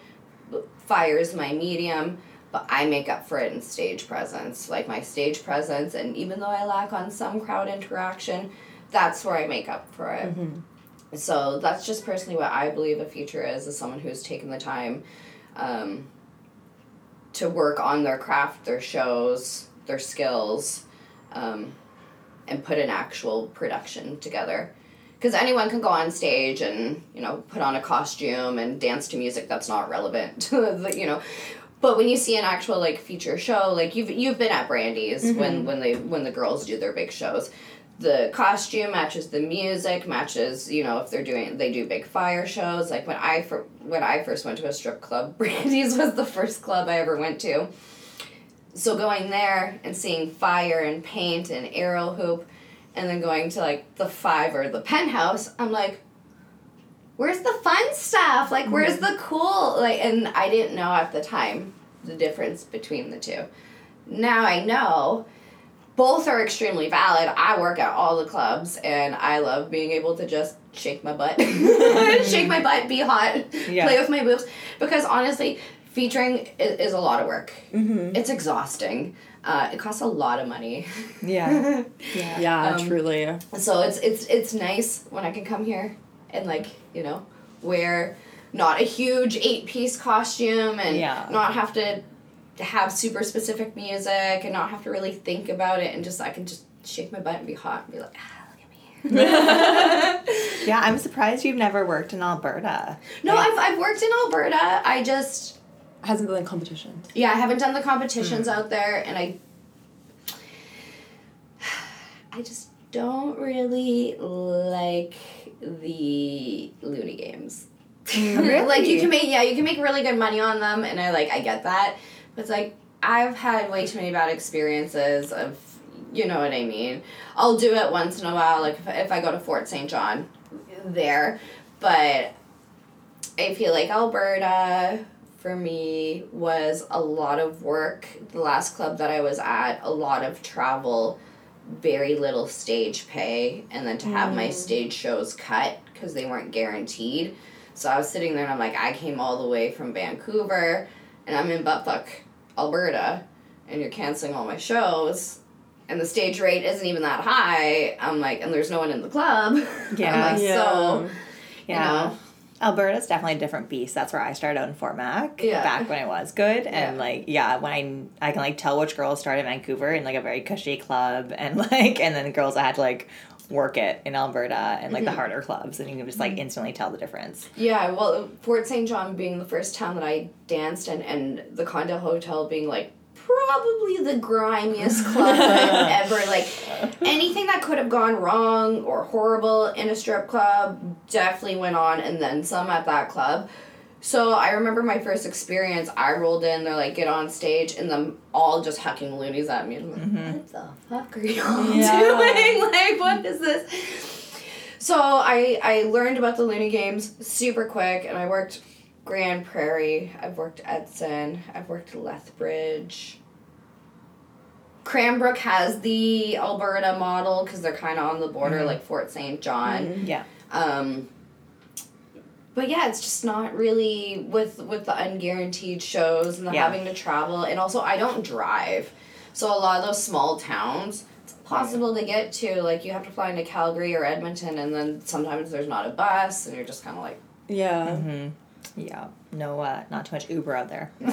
Fire is my medium but I make up for it in stage presence. Like my stage presence, and even though I lack on some crowd interaction, that's where I make up for it. So that's just personally what I believe a future is: is someone who's taken the time um, to work on their craft, their shows, their skills, um, and put an actual production together. Because anyone can go on stage and you know put on a costume and dance to music that's not relevant to *laughs* the you know. But when you see an actual like feature show, like you've you've been at Brandy's when mm-hmm. when they when the girls do their big shows, the costume matches the music matches you know if they're doing they do big fire shows. Like when I for, when I first went to a strip club, *laughs* Brandy's was the first club I ever went to. So going there and seeing fire and paint and aerial hoop, and then going to like the five or the penthouse, I'm like, where's the fun stuff? Like, where's the cool? Like, and I didn't know at the time the difference between the two. Now I know. Both are extremely valid. I work at all the clubs, and I love being able to just shake my butt, *laughs* shake my butt, be hot, Yeah. play with my boobs. Because honestly, featuring is, is a lot of work. Mm-hmm. It's exhausting. Uh, it costs a lot of money. Yeah. *laughs* yeah. Yeah, Um, truly. So it's it's it's nice when I can come here and like you know wear not a huge eight piece costume and Yeah. not have to have super specific music and not have to really think about it and just I can just shake my butt and be hot and be like ah look at me. *laughs* *laughs* Yeah, I'm surprised you've never worked in Alberta. no, I've I've worked in Alberta. I just Hasn't been in competition. yeah I haven't done the competitions out there and I *sighs* I just don't really like the loonie games. Mm, *laughs* like you can make yeah you can make really good money on them and I like I get that but it's like I've had way too many bad experiences of you know what I mean I'll do it once in a while like if, if I go to Fort St. John there but I feel like Alberta for me was a lot of work the last club that I was at a lot of travel very little stage pay and then to have my mm. stage shows cut because they weren't guaranteed so I was sitting there and I'm like, I came all the way from Vancouver and I'm in buttfuck, Alberta, and you're canceling all my shows and the stage rate isn't even that high. I'm like, and there's no one in the club. Yeah. *laughs* I'm like, so, Yeah. you know. Alberta's definitely a different beast. That's where I started out in Fort Mac Yeah. back when it was good. And Yeah. like, yeah, when I I can like tell which girls started in Vancouver in like a very cushy club *laughs* and like and then girls that had to like work it in Alberta and like the mm-hmm. harder clubs and you can just like mm-hmm. instantly tell the difference. Yeah, well, Fort St. John being the first town that I danced in, and the Condil Hotel being like probably the grimiest club I've *laughs* ever like anything that could have gone wrong or horrible in a strip club definitely went on and then some at that club. So I remember my first experience. I rolled in. They're like, "Get on stage," and them all just hucking loonies at me. I'm like, mm-hmm. "What the fuck are y'all *laughs* Yeah. doing? *laughs* Like, what is this?" So I I learned about the Loonie Games super quick, and I worked Grande Prairie. I've worked Edson. I've worked Lethbridge. Cranbrook has the Alberta model because they're kind of on the border, like Fort St. John. Yeah. Um, but yeah, it's just not really with with the unguaranteed shows and the Yeah. having to travel, and also I don't drive, so a lot of those small towns it's possible to get to. Like you have to fly into Calgary or Edmonton, and then sometimes there's not a bus, and you're just kind of like, Yeah. Mm-hmm. Yeah. No, uh, not too much Uber out there. no,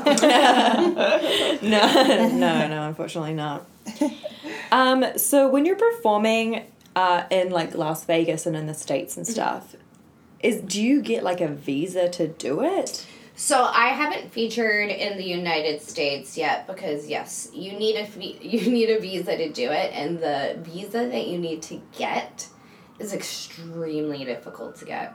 *laughs* no, no, unfortunately not. *laughs* Um, so when you're performing uh, in like Las Vegas and in the states and stuff, is do you get like a visa to do it? So I haven't featured in the United States yet because yes, you need a vi- *laughs* you need a visa to do it, and the visa that you need to get is extremely difficult to get.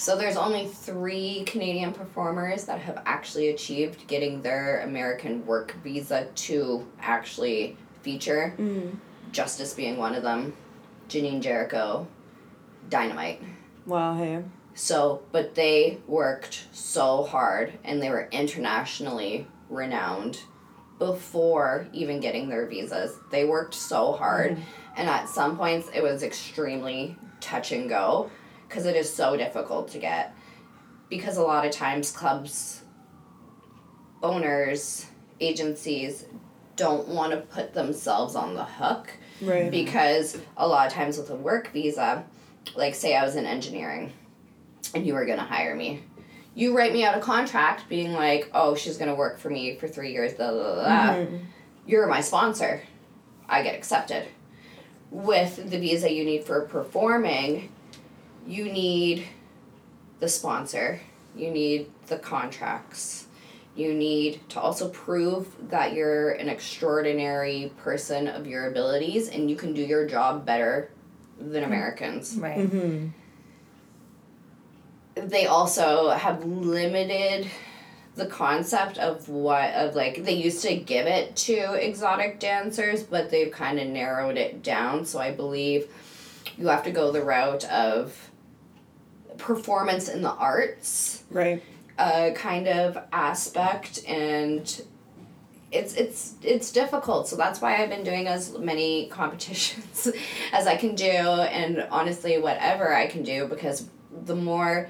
So there's only three Canadian performers that have actually achieved getting their American work visa to actually feature. Mm. Justice being one of them, Janine Jericho, Dynamite. Wow, hey. So, but they worked so hard and they were internationally renowned before even getting their visas. They worked so hard, mm. and at some points it was extremely touch and go because it is so difficult to get. Because a lot of times clubs, owners, agencies don't want to put themselves on the hook Right. because a lot of times with a work visa, like say I was in engineering and you were gonna hire me, you write me out a contract being like, oh, she's gonna work for me for three years, blah, blah, blah, blah. Mm-hmm. You're my sponsor. I get accepted. With the visa you need for performing, you need the sponsor, you need the contracts. You need to also prove that you're an extraordinary person of your abilities and you can do your job better than Americans. Right. Mm-hmm. They also have limited the concept of what of like they used to give it to exotic dancers but they've kind of narrowed it down so i believe you have to go the route of performance in the arts Right. uh, kind of aspect and it's it's it's difficult so that's why i've been doing as many *laughs* competitions as i can do and honestly whatever i can do because the more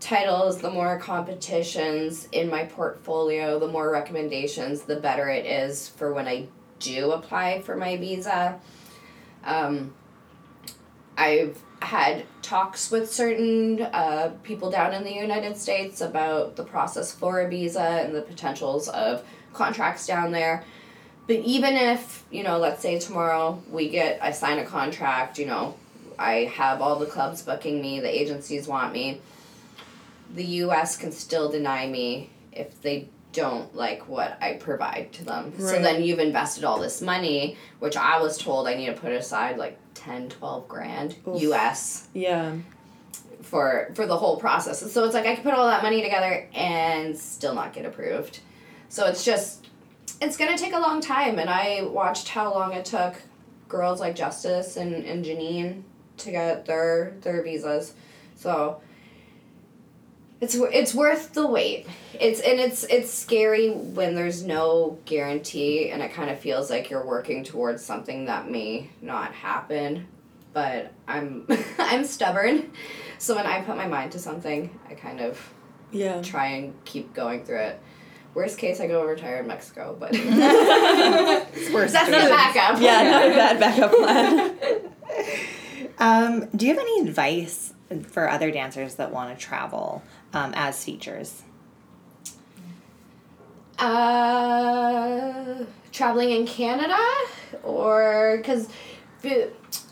titles the more competitions in my portfolio the more recommendations the better it is for when i do apply for my visa um, I've had talks with certain uh, people down in the United States about the process for a visa and the potentials of contracts down there. But even if, you know, let's say tomorrow we get, I sign a contract, you know, I have all the clubs booking me, the agencies want me, the US can still deny me if they don't like what I provide to them. So then you've invested all this money, which I was told I need to put aside like 10, 12 grand Oof. US Yeah. for for the whole process. So it's like I could put all that money together and still not get approved. So it's just it's gonna take a long time and I watched how long it took girls like Justice and, and Janine to get their their visas. So it's it's worth the wait. It's and it's it's scary when there's no guarantee and it kind of feels like you're working towards something that may not happen. But I'm *laughs* I'm stubborn. So when I put my mind to something, I kind of Yeah. try and keep going through it. Worst case, I go retire in Mexico, but *laughs* It's worse. that's the backup. Yeah, not a bad backup plan. *laughs* Um, do you have any advice for other dancers that want to travel um, as features? Uh, traveling in Canada, or because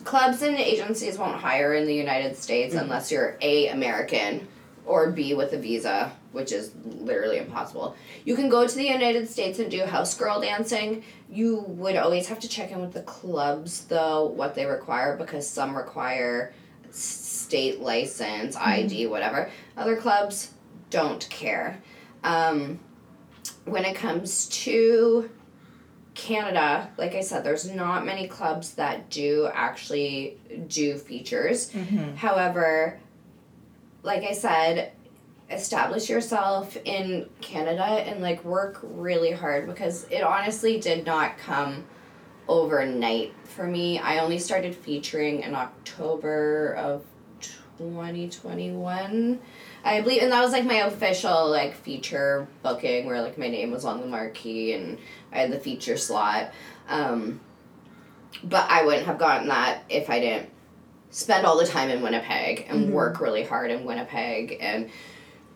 clubs and agencies won't hire in the United States unless you're a American or B, with a visa, which is literally impossible. You can go to the United States and do house girl dancing. You would always have to check in with the clubs, though, what they require, because some require state license, ID, whatever. Other clubs don't care. Um, when it comes to Canada, like I said, there's not many clubs that do actually do features. However, like I said, establish yourself in Canada and like work really hard because it honestly did not come overnight for me. I only started featuring in October of 2021. I believe, and that was like my official like feature booking where like my name was on the marquee and I had the feature slot. Um, but I wouldn't have gotten that if I didn't spend all the time in Winnipeg and work really hard in Winnipeg and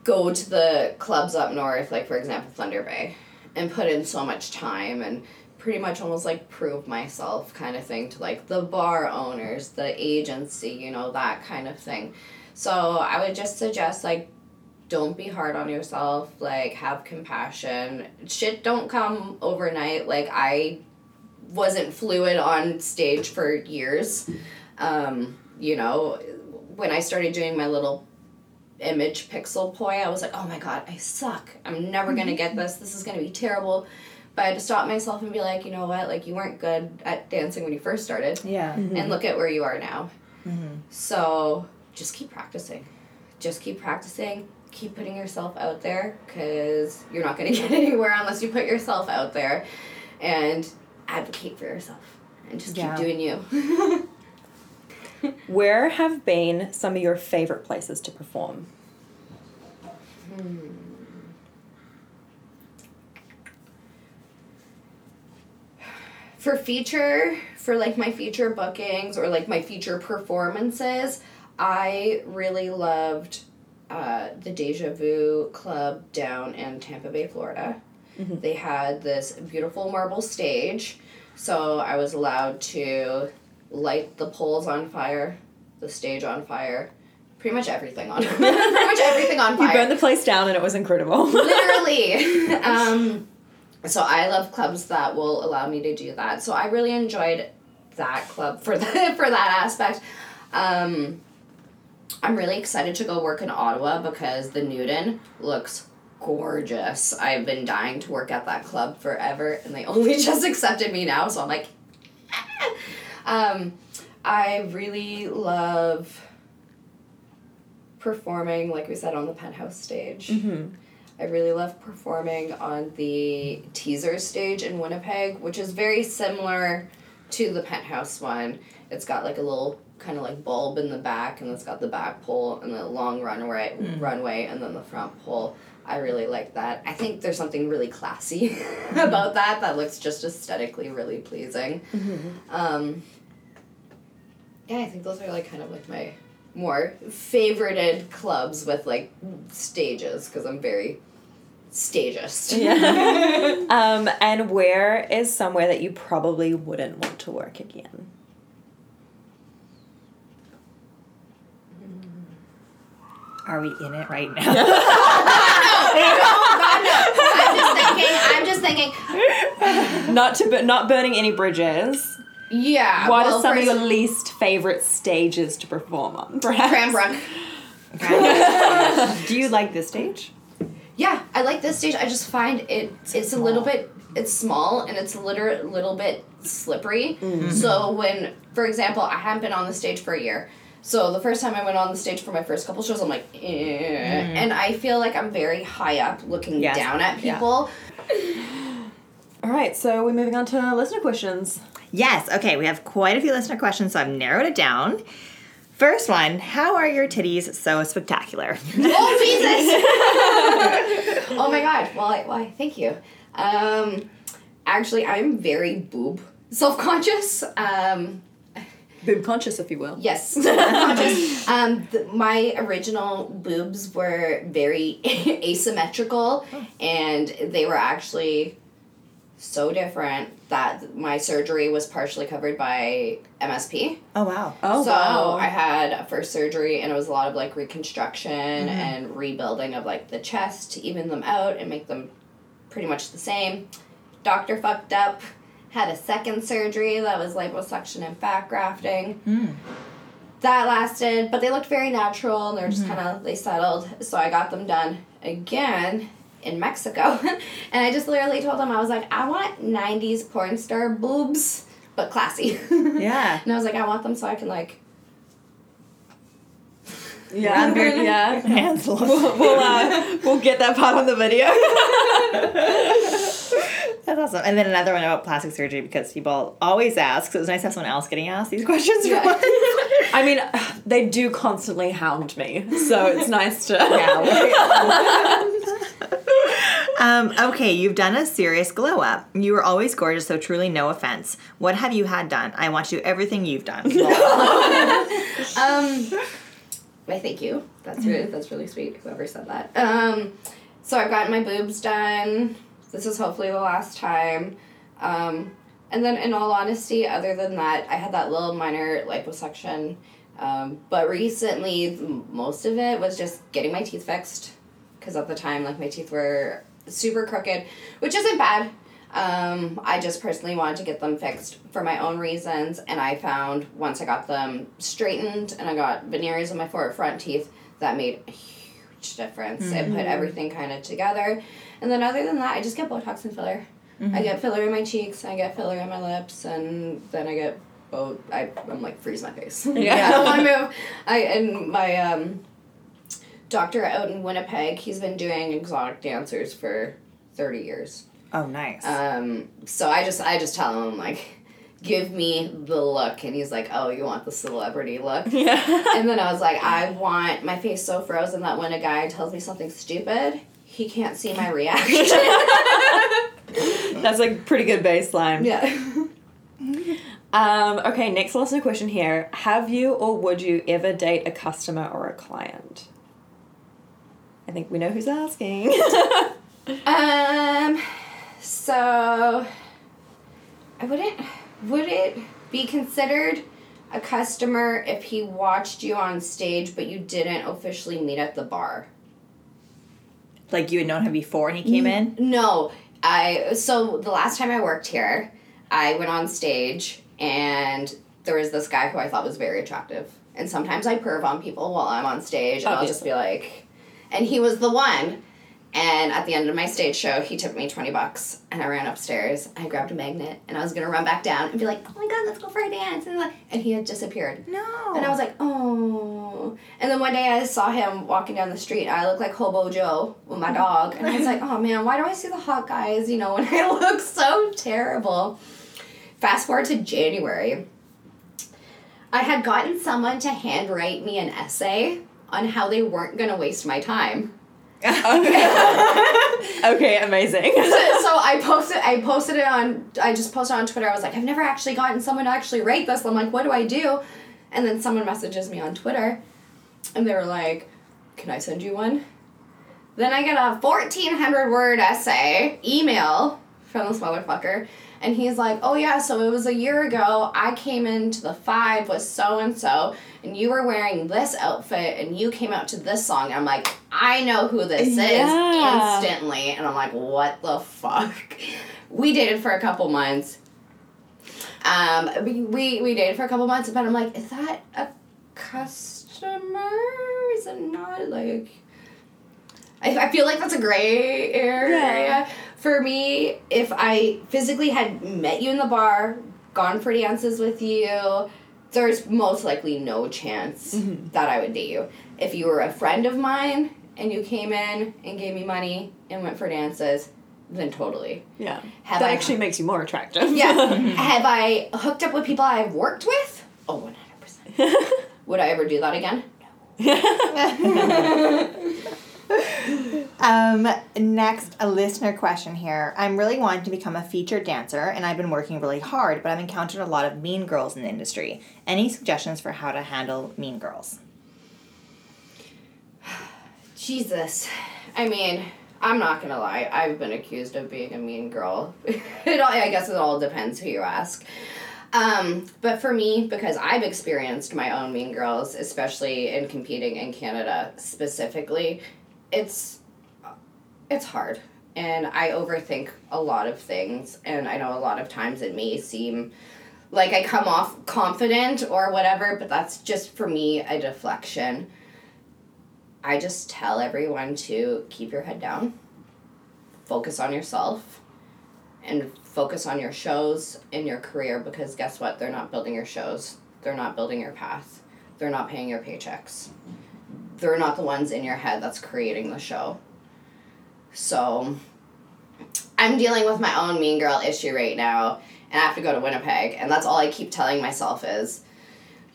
go to the clubs up north, like for example Thunder Bay, and put in so much time and pretty much almost like prove myself kind of thing to like the bar owners, the agency, you know, that kind of thing. So I would just suggest like don't be hard on yourself, like have compassion. Shit don't come overnight. Like I wasn't fluid on stage for years. Um, you know, when I started doing my little image pixel poi, I was like, oh my god, I suck. I'm never gonna get this. This is gonna be terrible. But I had to stop myself and be like, you know what? Like, you weren't good at dancing when you first started. Yeah. Mm-hmm. And look at where you are now. Mm-hmm. So just keep practicing. Just keep practicing. Keep putting yourself out there because you're not going *laughs* to get anywhere unless you put yourself out there and advocate for yourself and just Yeah. keep doing you. *laughs* Where have been some of your favorite places to perform? Hmm. For feature for like my feature bookings or like my feature performances i really loved uh, the deja vu club down in tampa bay florida. They had this beautiful marble stage so i was allowed to light the poles on fire the stage on fire pretty much everything on *laughs* pretty much everything on fire You burned the place down and it was incredible. *laughs* literally. *laughs* Um so i love clubs that will allow me to do that. So i really enjoyed that club for that *laughs* for that aspect. Um i'm really excited to go work in ottawa because the newton looks gorgeous. I've been dying to work at that club forever and they only *laughs* just accepted me now so i'm like um i really love performing like we said on the penthouse stage I really love performing on the teaser stage in Winnipeg, which is very similar to the penthouse one. It's got like a little kind of like bulb in the back, and it's got the back pole and the long runway, runway, and then the front pole. I really like that. I think there's something really classy *laughs* about that that looks just aesthetically really pleasing. Um, yeah, I think those are like kind of like my more favorited clubs with like stages because I'm very stagist. Yeah. *laughs* um, and where is somewhere that you probably wouldn't want to work again? Are we in it right now? *laughs* I'm just thinking. I'm just thinking. not to bu- not burning any bridges. Yeah. What well, are some of your least favorite stages to perform on? Perhaps. Cranbrook. *laughs* Do you like this stage? Yeah, I like this stage. I just find it. It's a little bit. It's small and it's a little little bit slippery. So when, for example, I haven't been on the stage for a year. So the first time I went on the stage for my first couple shows, I'm like, eh. and I feel like I'm very high up, looking Yes. down at Yeah. people. All right, so we're moving on to listener questions. Yes. Okay, we have quite a few listener questions, so I've narrowed it down. First one How are your titties so spectacular? oh *laughs* Jesus! *laughs* oh my God! Why? Why? Thank you. Um, actually, I'm very boob self conscious. Um, Boob conscious, if you will. Yes, *laughs* conscious. Um, th- my original boobs were very asymmetrical, and they were actually so different that my surgery was partially covered by MSP. Oh wow. Oh so wow. I had a first surgery and it was a lot of like reconstruction mm-hmm. and rebuilding of like the chest to even them out and make them pretty much the same. Doctor fucked up, had a second surgery that was liposuction and fat grafting. Hmm. That lasted, but they looked very natural and they're just mm-hmm. kind of they settled. So I got them done again in Mexico, *laughs* and I just literally told them I was like, I want '90s porn star boobs, but classy. *laughs* Yeah. And I was like, I want them so I can like. yeah. *laughs* yeah. Hands We'll, we'll, uh, we'll get that part on the video. That's awesome. And then another one about plastic surgery because people always ask. So it was nice to have someone else getting asked these questions Yeah. once. I mean, they do constantly hound me, so it's nice to. Um, okay, you've done a serious glow up. You were always gorgeous, so truly no offense. What have you had done? I want to do everything you've done. *laughs* Um, I thank you. That's really that's really sweet. Whoever said that. Um, so I've gotten my boobs done. This is hopefully the last time. Um, and then, in all honesty, other than that, I had that little minor liposuction. Um, but recently, most of it was just getting my teeth fixed. Because at the time, like, my teeth were super crooked, which isn't bad. Um, I just personally wanted to get them fixed for my own reasons, and I found once I got them straightened and I got veneers on my four front teeth, that made a huge difference. It put everything kind of together. And then, other than that, I just get Botox and filler. I get filler in my cheeks, I get filler in my lips, and then I get both. I, I'm like, freeze my face. *laughs* Yeah. I want to move. I, and my, um, doctor out in Winnipeg, he's been doing exotic dancers for 30 years. oh, nice. Um, so I just I just tell him like, *laughs* give me the look, and he's like, oh, you want the celebrity look? *laughs* Yeah. And then I was like, I want my face so frozen that when a guy tells me something stupid, he can't see my reaction. *laughs* That's like pretty good baseline. yeah. Um, okay, next listener question here. Have you or would you ever date a customer or a client? I think we know who's asking. *laughs* Um. So, I wouldn't. Would it be considered a customer if he watched you on stage, but you didn't officially meet at the bar? like you had known him before and he came in? No, I so the last time I worked here, I went on stage and there was this guy who I thought was very attractive. And sometimes I perv on people while I'm on stage and I'll just be like and he was the one. And at the end of my stage show, he tipped me 20 bucks and I ran upstairs. I grabbed a magnet and I was going to run back down and be like, "Oh my god, let's go for a dance." And, like- and he had disappeared. No. And I was like, oh. And then one day I saw him walking down the street. I looked like Hobo Joe with my dog. And I was like, oh man, why do I see the hot guys, you know, when I *laughs* look so terrible? Fast forward to January. I had gotten someone to handwrite me an essay on how they weren't going to waste my time. *laughs* okay, amazing. *laughs* so, so I posted I posted it on I just posted on Twitter. I was like, I've never actually gotten someone to actually write this. I'm like, what do I do? And then someone messages me on Twitter and they were like, Can I send you one? Then I get a fourteen hundred word essay email from this motherfucker. And he's like, Oh yeah, so it was a year ago. I came into the five with so and so, and you were wearing this outfit, and you came out to this song. I'm like, I know who this Yeah. is instantly. And I'm like, What the fuck? *laughs* We dated for a couple months. Um, we, we, dated for a couple months, but I'm like, Is that a customer? Is it not? Like, I, I feel like that's a gray area. Yeah. For me, if I physically had met you in the bar, gone for dances with you, there's most likely no chance mm-hmm. that I would date you. If you were a friend of mine and you came in and gave me money and went for dances, then totally. yeah. Have that I- actually makes you more attractive. Yeah. *laughs* Mm-hmm. Have I hooked up with people I've worked with? Oh, 100%. *laughs* Would I ever do that again? *laughs* Um, next, a listener question here. I'm really wanting to become a featured dancer, and I've been working really hard, but I've encountered a lot of mean girls in the industry. Any suggestions for how to handle mean girls? *sighs* Jesus. I mean, I'm not gonna lie. I've been accused of being a mean girl. *laughs* it all, I guess it all depends who you ask. Um, but for me, because I've experienced my own mean girls, especially in competing in Canada specifically, it's it's hard, and I overthink a lot of things, and I know a lot of times it may seem like I come off confident or whatever, but that's just for me a deflection. I just tell everyone to keep your head down, focus on yourself, and focus on your shows and your career because guess what? They're not building your shows, they're not building your path, they're not paying your paychecks. They're not the ones in your head that's creating the show. So, I'm dealing with my own mean girl issue right now, and I have to go to Winnipeg, and that's all I keep telling myself is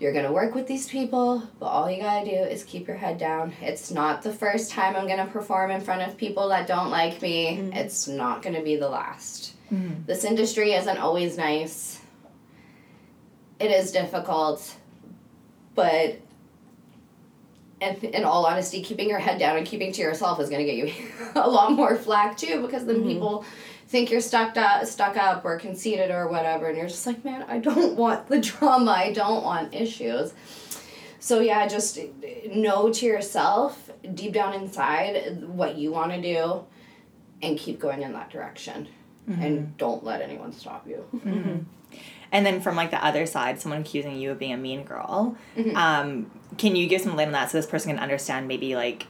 you're gonna work with these people, but all you gotta do is keep your head down. It's not the first time I'm gonna perform in front of people that don't like me. Mm-hmm. It's not gonna be the last. Mm-hmm. This industry isn't always nice. It is difficult, but and in all honesty, keeping your head down and keeping to yourself is going to get you *laughs* a lot more flack too, because then mm-hmm. people think you're stuck up, stuck up or conceited or whatever, and you're just like, man, I don't *laughs* want the drama. I don't want issues. So yeah, just know to yourself deep down inside what you want to do, and keep going in that direction, mm-hmm. and don't let anyone stop you. Mm-hmm. And then from like the other side, someone accusing you of being a mean girl. Mm-hmm. Um, can you give some light on that so this person can understand maybe like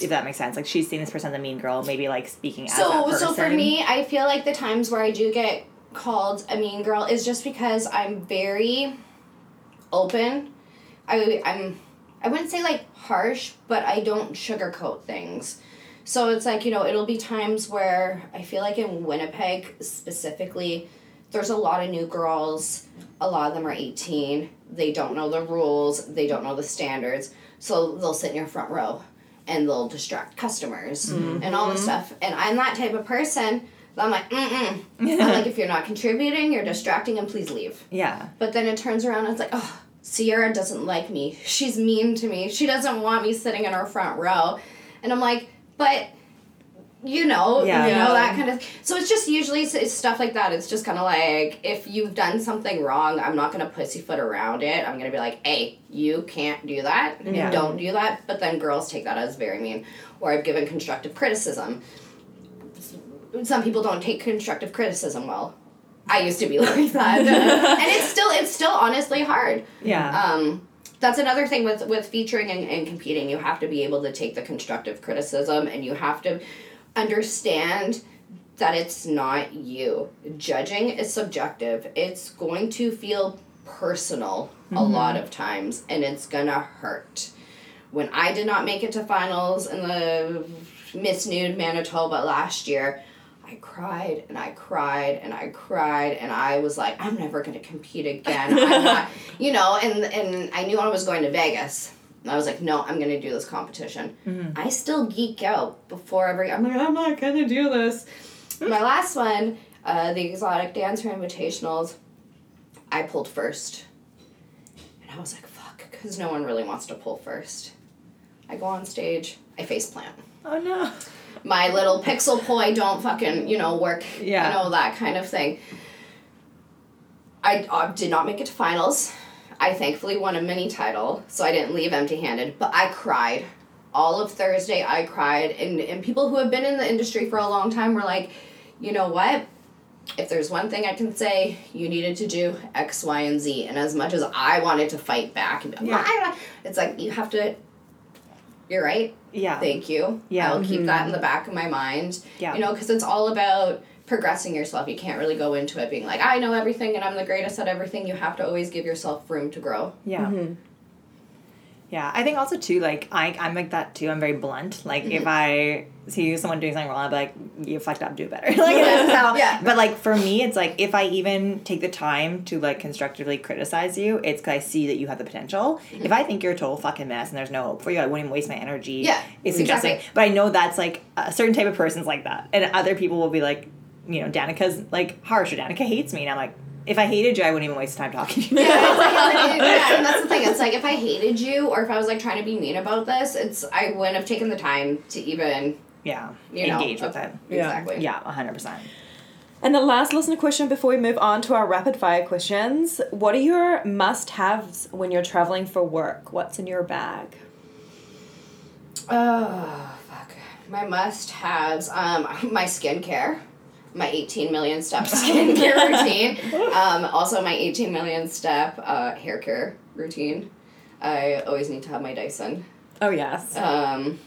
if that makes sense. Like she's seeing this person as a mean girl, maybe like speaking so. So for me, I feel like the times where I do get called a mean girl is just because I'm very open. I I'm I wouldn't say like harsh, but I don't sugarcoat things. So it's like, you know, it'll be times where I feel like in Winnipeg specifically, there's a lot of new girls. A lot of them are 18. They don't know the rules, they don't know the standards. So they'll sit in your front row and they'll distract customers mm-hmm. and all this stuff. And I'm that type of person. I'm like, mm mm. I'm *laughs* like, if you're not contributing, you're distracting, and please leave. Yeah. But then it turns around and it's like, oh, Ciara doesn't like me. She's mean to me. She doesn't want me sitting in her front row. And I'm like, but you know, yeah. you know that kind of. So it's just usually it's stuff like that. It's just kind of like if you've done something wrong, I'm not gonna pussyfoot around it. I'm gonna be like, hey, you can't do that. Yeah. Don't do that. But then girls take that as very mean. Or I've given constructive criticism. Some people don't take constructive criticism well. I used to be *laughs* like *laughs* that, and it's still it's still honestly hard. Yeah. Um, that's another thing with with featuring and, and competing. You have to be able to take the constructive criticism, and you have to understand that it's not you. Judging is subjective. It's going to feel personal mm-hmm. a lot of times and it's gonna hurt. When I did not make it to finals in the Miss Nude Manitoba last year, I cried and I cried and I cried and I was like, I'm never gonna compete again. I'm *laughs* not, you know, and and I knew I was going to Vegas I was like, no, I'm gonna do this competition. Mm-hmm. I still geek out before every. I'm like, I'm not gonna do this. My last one, uh, the exotic dancer invitationals, I pulled first, and I was like, fuck, because no one really wants to pull first. I go on stage, I face plant. Oh no. My little pixel poi don't fucking you know work. Yeah. You know that kind of thing. I uh, did not make it to finals. I thankfully won a mini title, so I didn't leave empty handed, but I cried. All of Thursday, I cried. And, and people who have been in the industry for a long time were like, you know what? If there's one thing I can say, you needed to do X, Y, and Z. And as much as I wanted to fight back, yeah. it's like you have to. You're right. Yeah. Thank you. Yeah. I'll mm-hmm. keep that in the back of my mind. Yeah. You know, because it's all about progressing yourself. You can't really go into it being like, I know everything and I'm the greatest at everything. You have to always give yourself room to grow. Yeah. Mm-hmm. Yeah, I think also too, like I I'm like that too. I'm very blunt. Like mm-hmm. if I see someone doing something wrong, I'm like, you fucked up, do better. *laughs* like yeah. how, yeah. But like for me, it's like if I even take the time to like constructively criticize you, it's because I see that you have the potential. Mm-hmm. If I think you're a total fucking mess and there's no hope for you, I wouldn't even waste my energy. Yeah, it's suggesting. Exactly. But I know that's like a certain type of person's like that, and other people will be like, you know, Danica's like harsh or Danica hates me. And I'm like, if I hated you, I wouldn't even waste time talking to you. Yeah, like, *laughs* yeah, and that's the thing. It's like if I hated you or if I was like trying to be mean about this, it's I wouldn't have taken the time to even yeah, You know, engage with uh, it. Yeah. Exactly. Yeah, hundred percent. And the last listener question before we move on to our rapid fire questions What are your must haves when you're traveling for work? What's in your bag? Oh fuck. My must haves. Um, *laughs* my skincare. My 18 million step *laughs* skincare routine. Um, also my 18 million step uh, hair care routine. I always need to have my Dyson. Oh, yes. Um,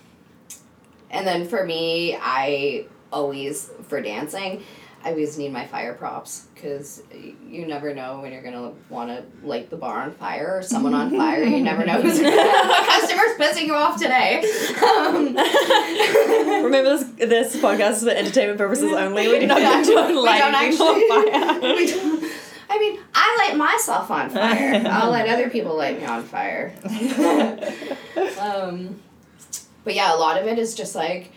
and then for me, I always for dancing, I always need my fire props because you never know when you're gonna want to light the bar on fire or someone on *laughs* fire. You never know who's *laughs* what customer's pissing you off today. Um, *laughs* Remember, this, this podcast is for entertainment purposes only. We do not Yeah, condone we don't people on actually- fire. we don't- I mean, I light myself on fire. I'll let other people light me on fire. um, but yeah, a lot of it is just like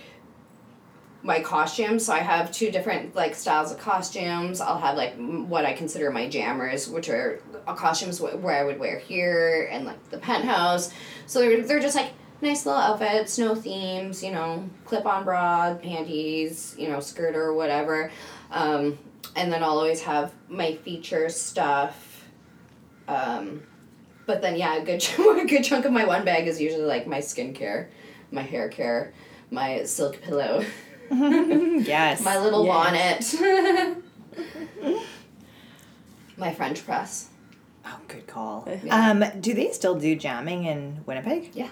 my costumes. So I have two different like styles of costumes. I'll have like what I consider my jammers, which are costumes where I would wear here and like the penthouse. So they're they're just like nice little outfits, no themes, you know, clip on bra, panties, you know, skirt or whatever. Um, and then I'll always have my feature stuff. Um, but then yeah, a good *laughs* ch- a good chunk of my one bag is usually like my skincare, my hair care, my silk pillow, *laughs* *laughs* Yes. my little Yes. bonnet, *laughs* my French press. oh, good call. Yeah. Um, do they still do jamming in Winnipeg? Yeah.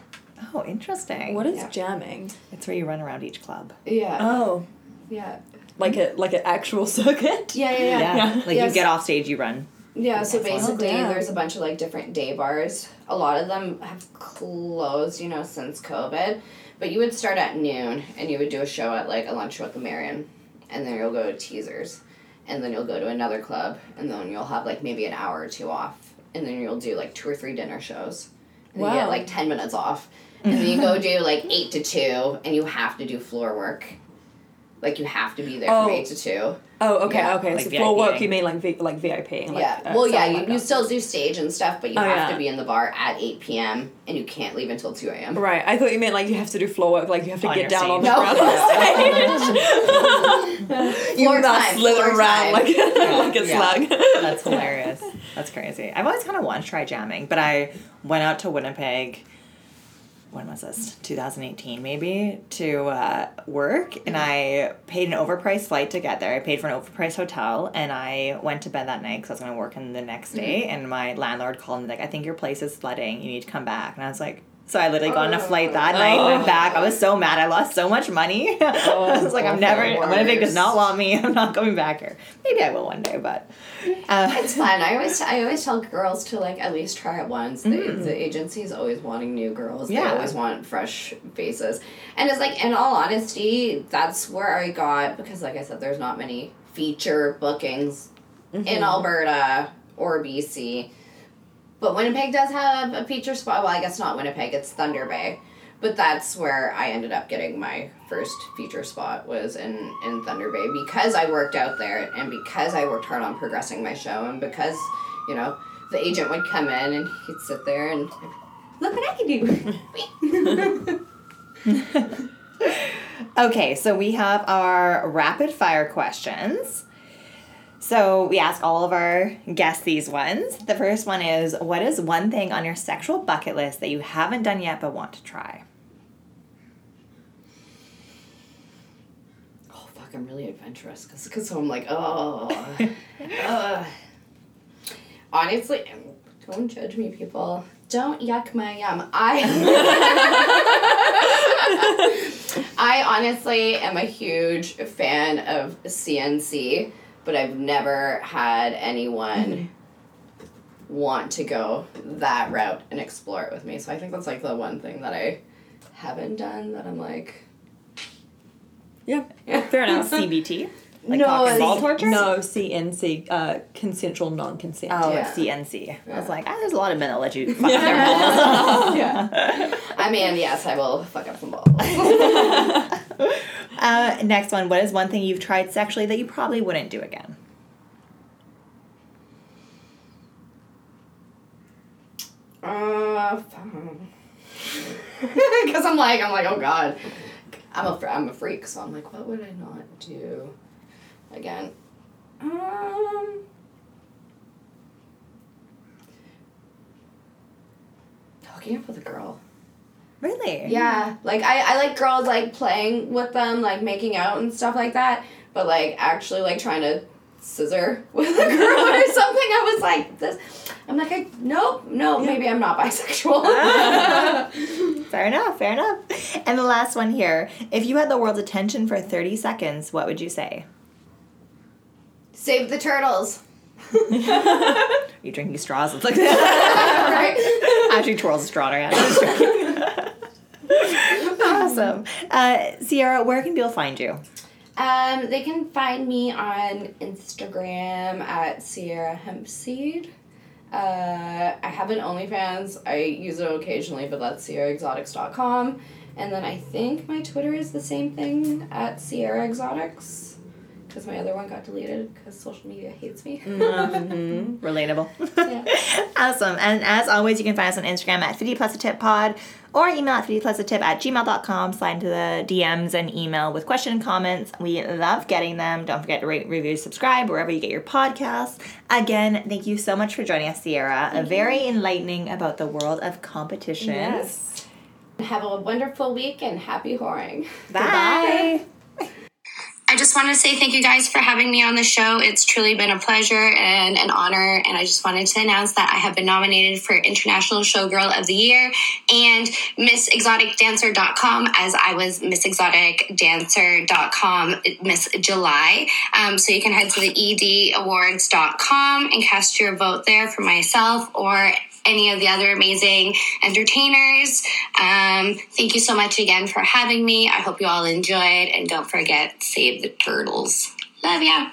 Oh, interesting. What is Yeah. jamming? It's where you run around each club. Yeah. Oh, yeah. like a like an actual *laughs* circuit? Yeah, yeah, yeah. Yeah. Yeah. Like Yes. you get off stage, you run. Yeah, so basically, Oh, there's a bunch of like different day bars. A lot of them have closed, you know, since COVID. But you would start at noon and you would do a show at like a lunch at the Marion. And then you'll go to Teasers. And then you'll go to another club. And then you'll have like maybe an hour or two off. And then you'll do like two or three dinner shows. And you Wow. get like 10 minutes off. And then you *laughs* go do like 8 to 2 and you have to do floor work. Like you have to be there Oh. from 8 to 2. Oh, okay, Yeah. okay. Like so for work, you mean like v, like VIP? Like, yeah. uh, well, yeah, you, like you still do stage and stuff, but you Oh, have yeah. to be in the bar at 8 p.m. and you can't leave until 2 a.m. Right, I thought you meant like you have to do floor work, like you have to On get your down on the stage. ground on stage. *laughs* *laughs* you Floor must time, slither around time. like, *laughs* like a Yeah. slug. That's hilarious. That's crazy. I've always kind of wanted to try jamming, but I went out to Winnipeg. When was this? 2018, maybe, to uh, work, and I paid an overpriced flight to get there. I paid for an overpriced hotel, and I went to bed that night because I was going to work in the next day. And my landlord called me like, "I think your place is flooding. You need to come back." And I was like. So I literally got on a flight that night, went back. I was so mad. I lost so much money. *laughs* I was like, I'm awful. never. Winnipeg does not want me. *laughs* I'm not coming back here. Maybe I will one day, but uh, It's fun. I always I always tell girls to like at least try it once. The, the agency is always wanting new girls. They Yeah. always want fresh faces. And it's like in all honesty, that's where I got because like I said, there's not many feature bookings in Alberta or BC. But Winnipeg does have a feature spot. Well, I guess not Winnipeg, it's Thunder Bay. But that's where I ended up getting my first feature spot was in, in Thunder Bay because I worked out there and because I worked hard on progressing my show and because, you know, the agent would come in and he'd sit there and look what I can do. *laughs* *laughs* Okay, so we have our rapid fire questions. So we ask all of our guests these ones. The first one is What is one thing on your sexual bucket list that you haven't done yet but want to try? oh fuck, I'm really adventurous because cause so I'm like, oh. uh. *laughs* Honestly, don't judge me, people. Don't yuck my yum. I *laughs* I honestly am a huge fan of CNC, but I've never had anyone want to go that route and explore it with me. So I think that's like the one thing that I haven't done that I'm like Yeah, fair enough. *laughs* CBT? Like No, cock ball torture? No, CNC, uh, consensual non-consent. Oh, Yeah. it's CNC. I was like, ah, there's a lot of men that let you *laughs* fuck their balls. *laughs* yeah. I mean, yes, I will fuck up some balls. Uh, next one. What is one thing you've tried sexually that you probably wouldn't do again? Uh, *laughs* because I'm like, I'm like, oh god. I'm a I'm a freak, so I'm like, what would I not do? Again, um. Hooking up with a girl. Really? Yeah, like I, I like girls like playing with them, like making out and stuff like that. But like actually like trying to scissor *laughs* with a girl *laughs* or something, I was like this. I'm like, I, nope, no, maybe I'm not bisexual. *laughs* Fair enough, fair enough. And the last one here. If you had the world's attention for 30 seconds, what would you say? Save the turtles. Are you drinking straws? It's like that. right? Actually, twirls a straw around. Awesome. Uh, Ciara, where can people find you? Um, they can find me on Instagram at Ciara Hempseed. Uh, I have an OnlyFans. I use it occasionally, but that's sierraexotics.com. And then I think my Twitter is the same thing at Sierra Exotics. Because my other one got deleted because social media hates me. mm-hmm. *laughs* Relatable. Yeah. *laughs* awesome. And as always, you can find us on Instagram at 50 plus a tip pod or email at 50 plus a tip at gmail.com. Slide into the DMs and email with question and comments. We love getting them. Don't forget to rate, review, subscribe wherever you get your podcasts. Again, thank you so much for joining us, Ciara. A very enlightening about the world of competitions. Yes. Have a wonderful week and happy whoring. Bye. I just want to say thank you guys for having me on the show. It's truly been a pleasure and an honor. And I just wanted to announce that I have been nominated for International Showgirl of the Year and Miss Exotic MissExoticDancer.com as I was Miss Exotic MissExoticDancer.com Miss July. Um, so you can head to the EDAwards.com and cast your vote there for myself or any of the other amazing entertainers. Um, thank you so much again for having me. I hope you all enjoyed, and don't forget, save the turtles. Love ya.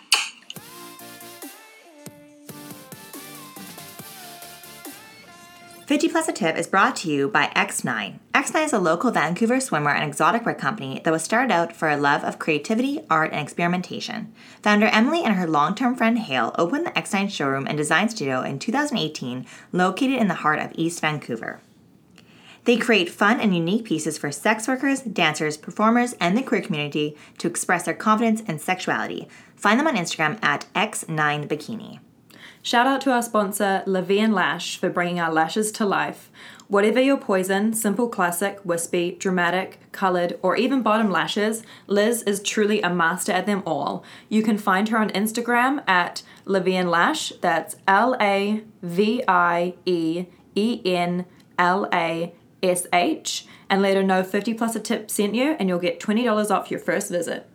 Fifty Plus a Tip is brought to you by X9. X9 is a local Vancouver swimwear and exotic wear company that was started out for a love of creativity, art, and experimentation. Founder Emily and her long term friend Hale opened the X9 showroom and design studio in 2018, located in the heart of East Vancouver. They create fun and unique pieces for sex workers, dancers, performers, and the queer community to express their confidence and sexuality. Find them on Instagram at X9Bikini. Shout out to our sponsor, Lavieen Lash, for bringing our lashes to life. Whatever your poison, simple classic, wispy, dramatic, colored, or even bottom lashes, Liz is truly a master at them all. You can find her on Instagram at Lavieen Lash. That's L A V I E E N L A S H. And let her know 50 plus a tip sent you, and you'll get $20 off your first visit.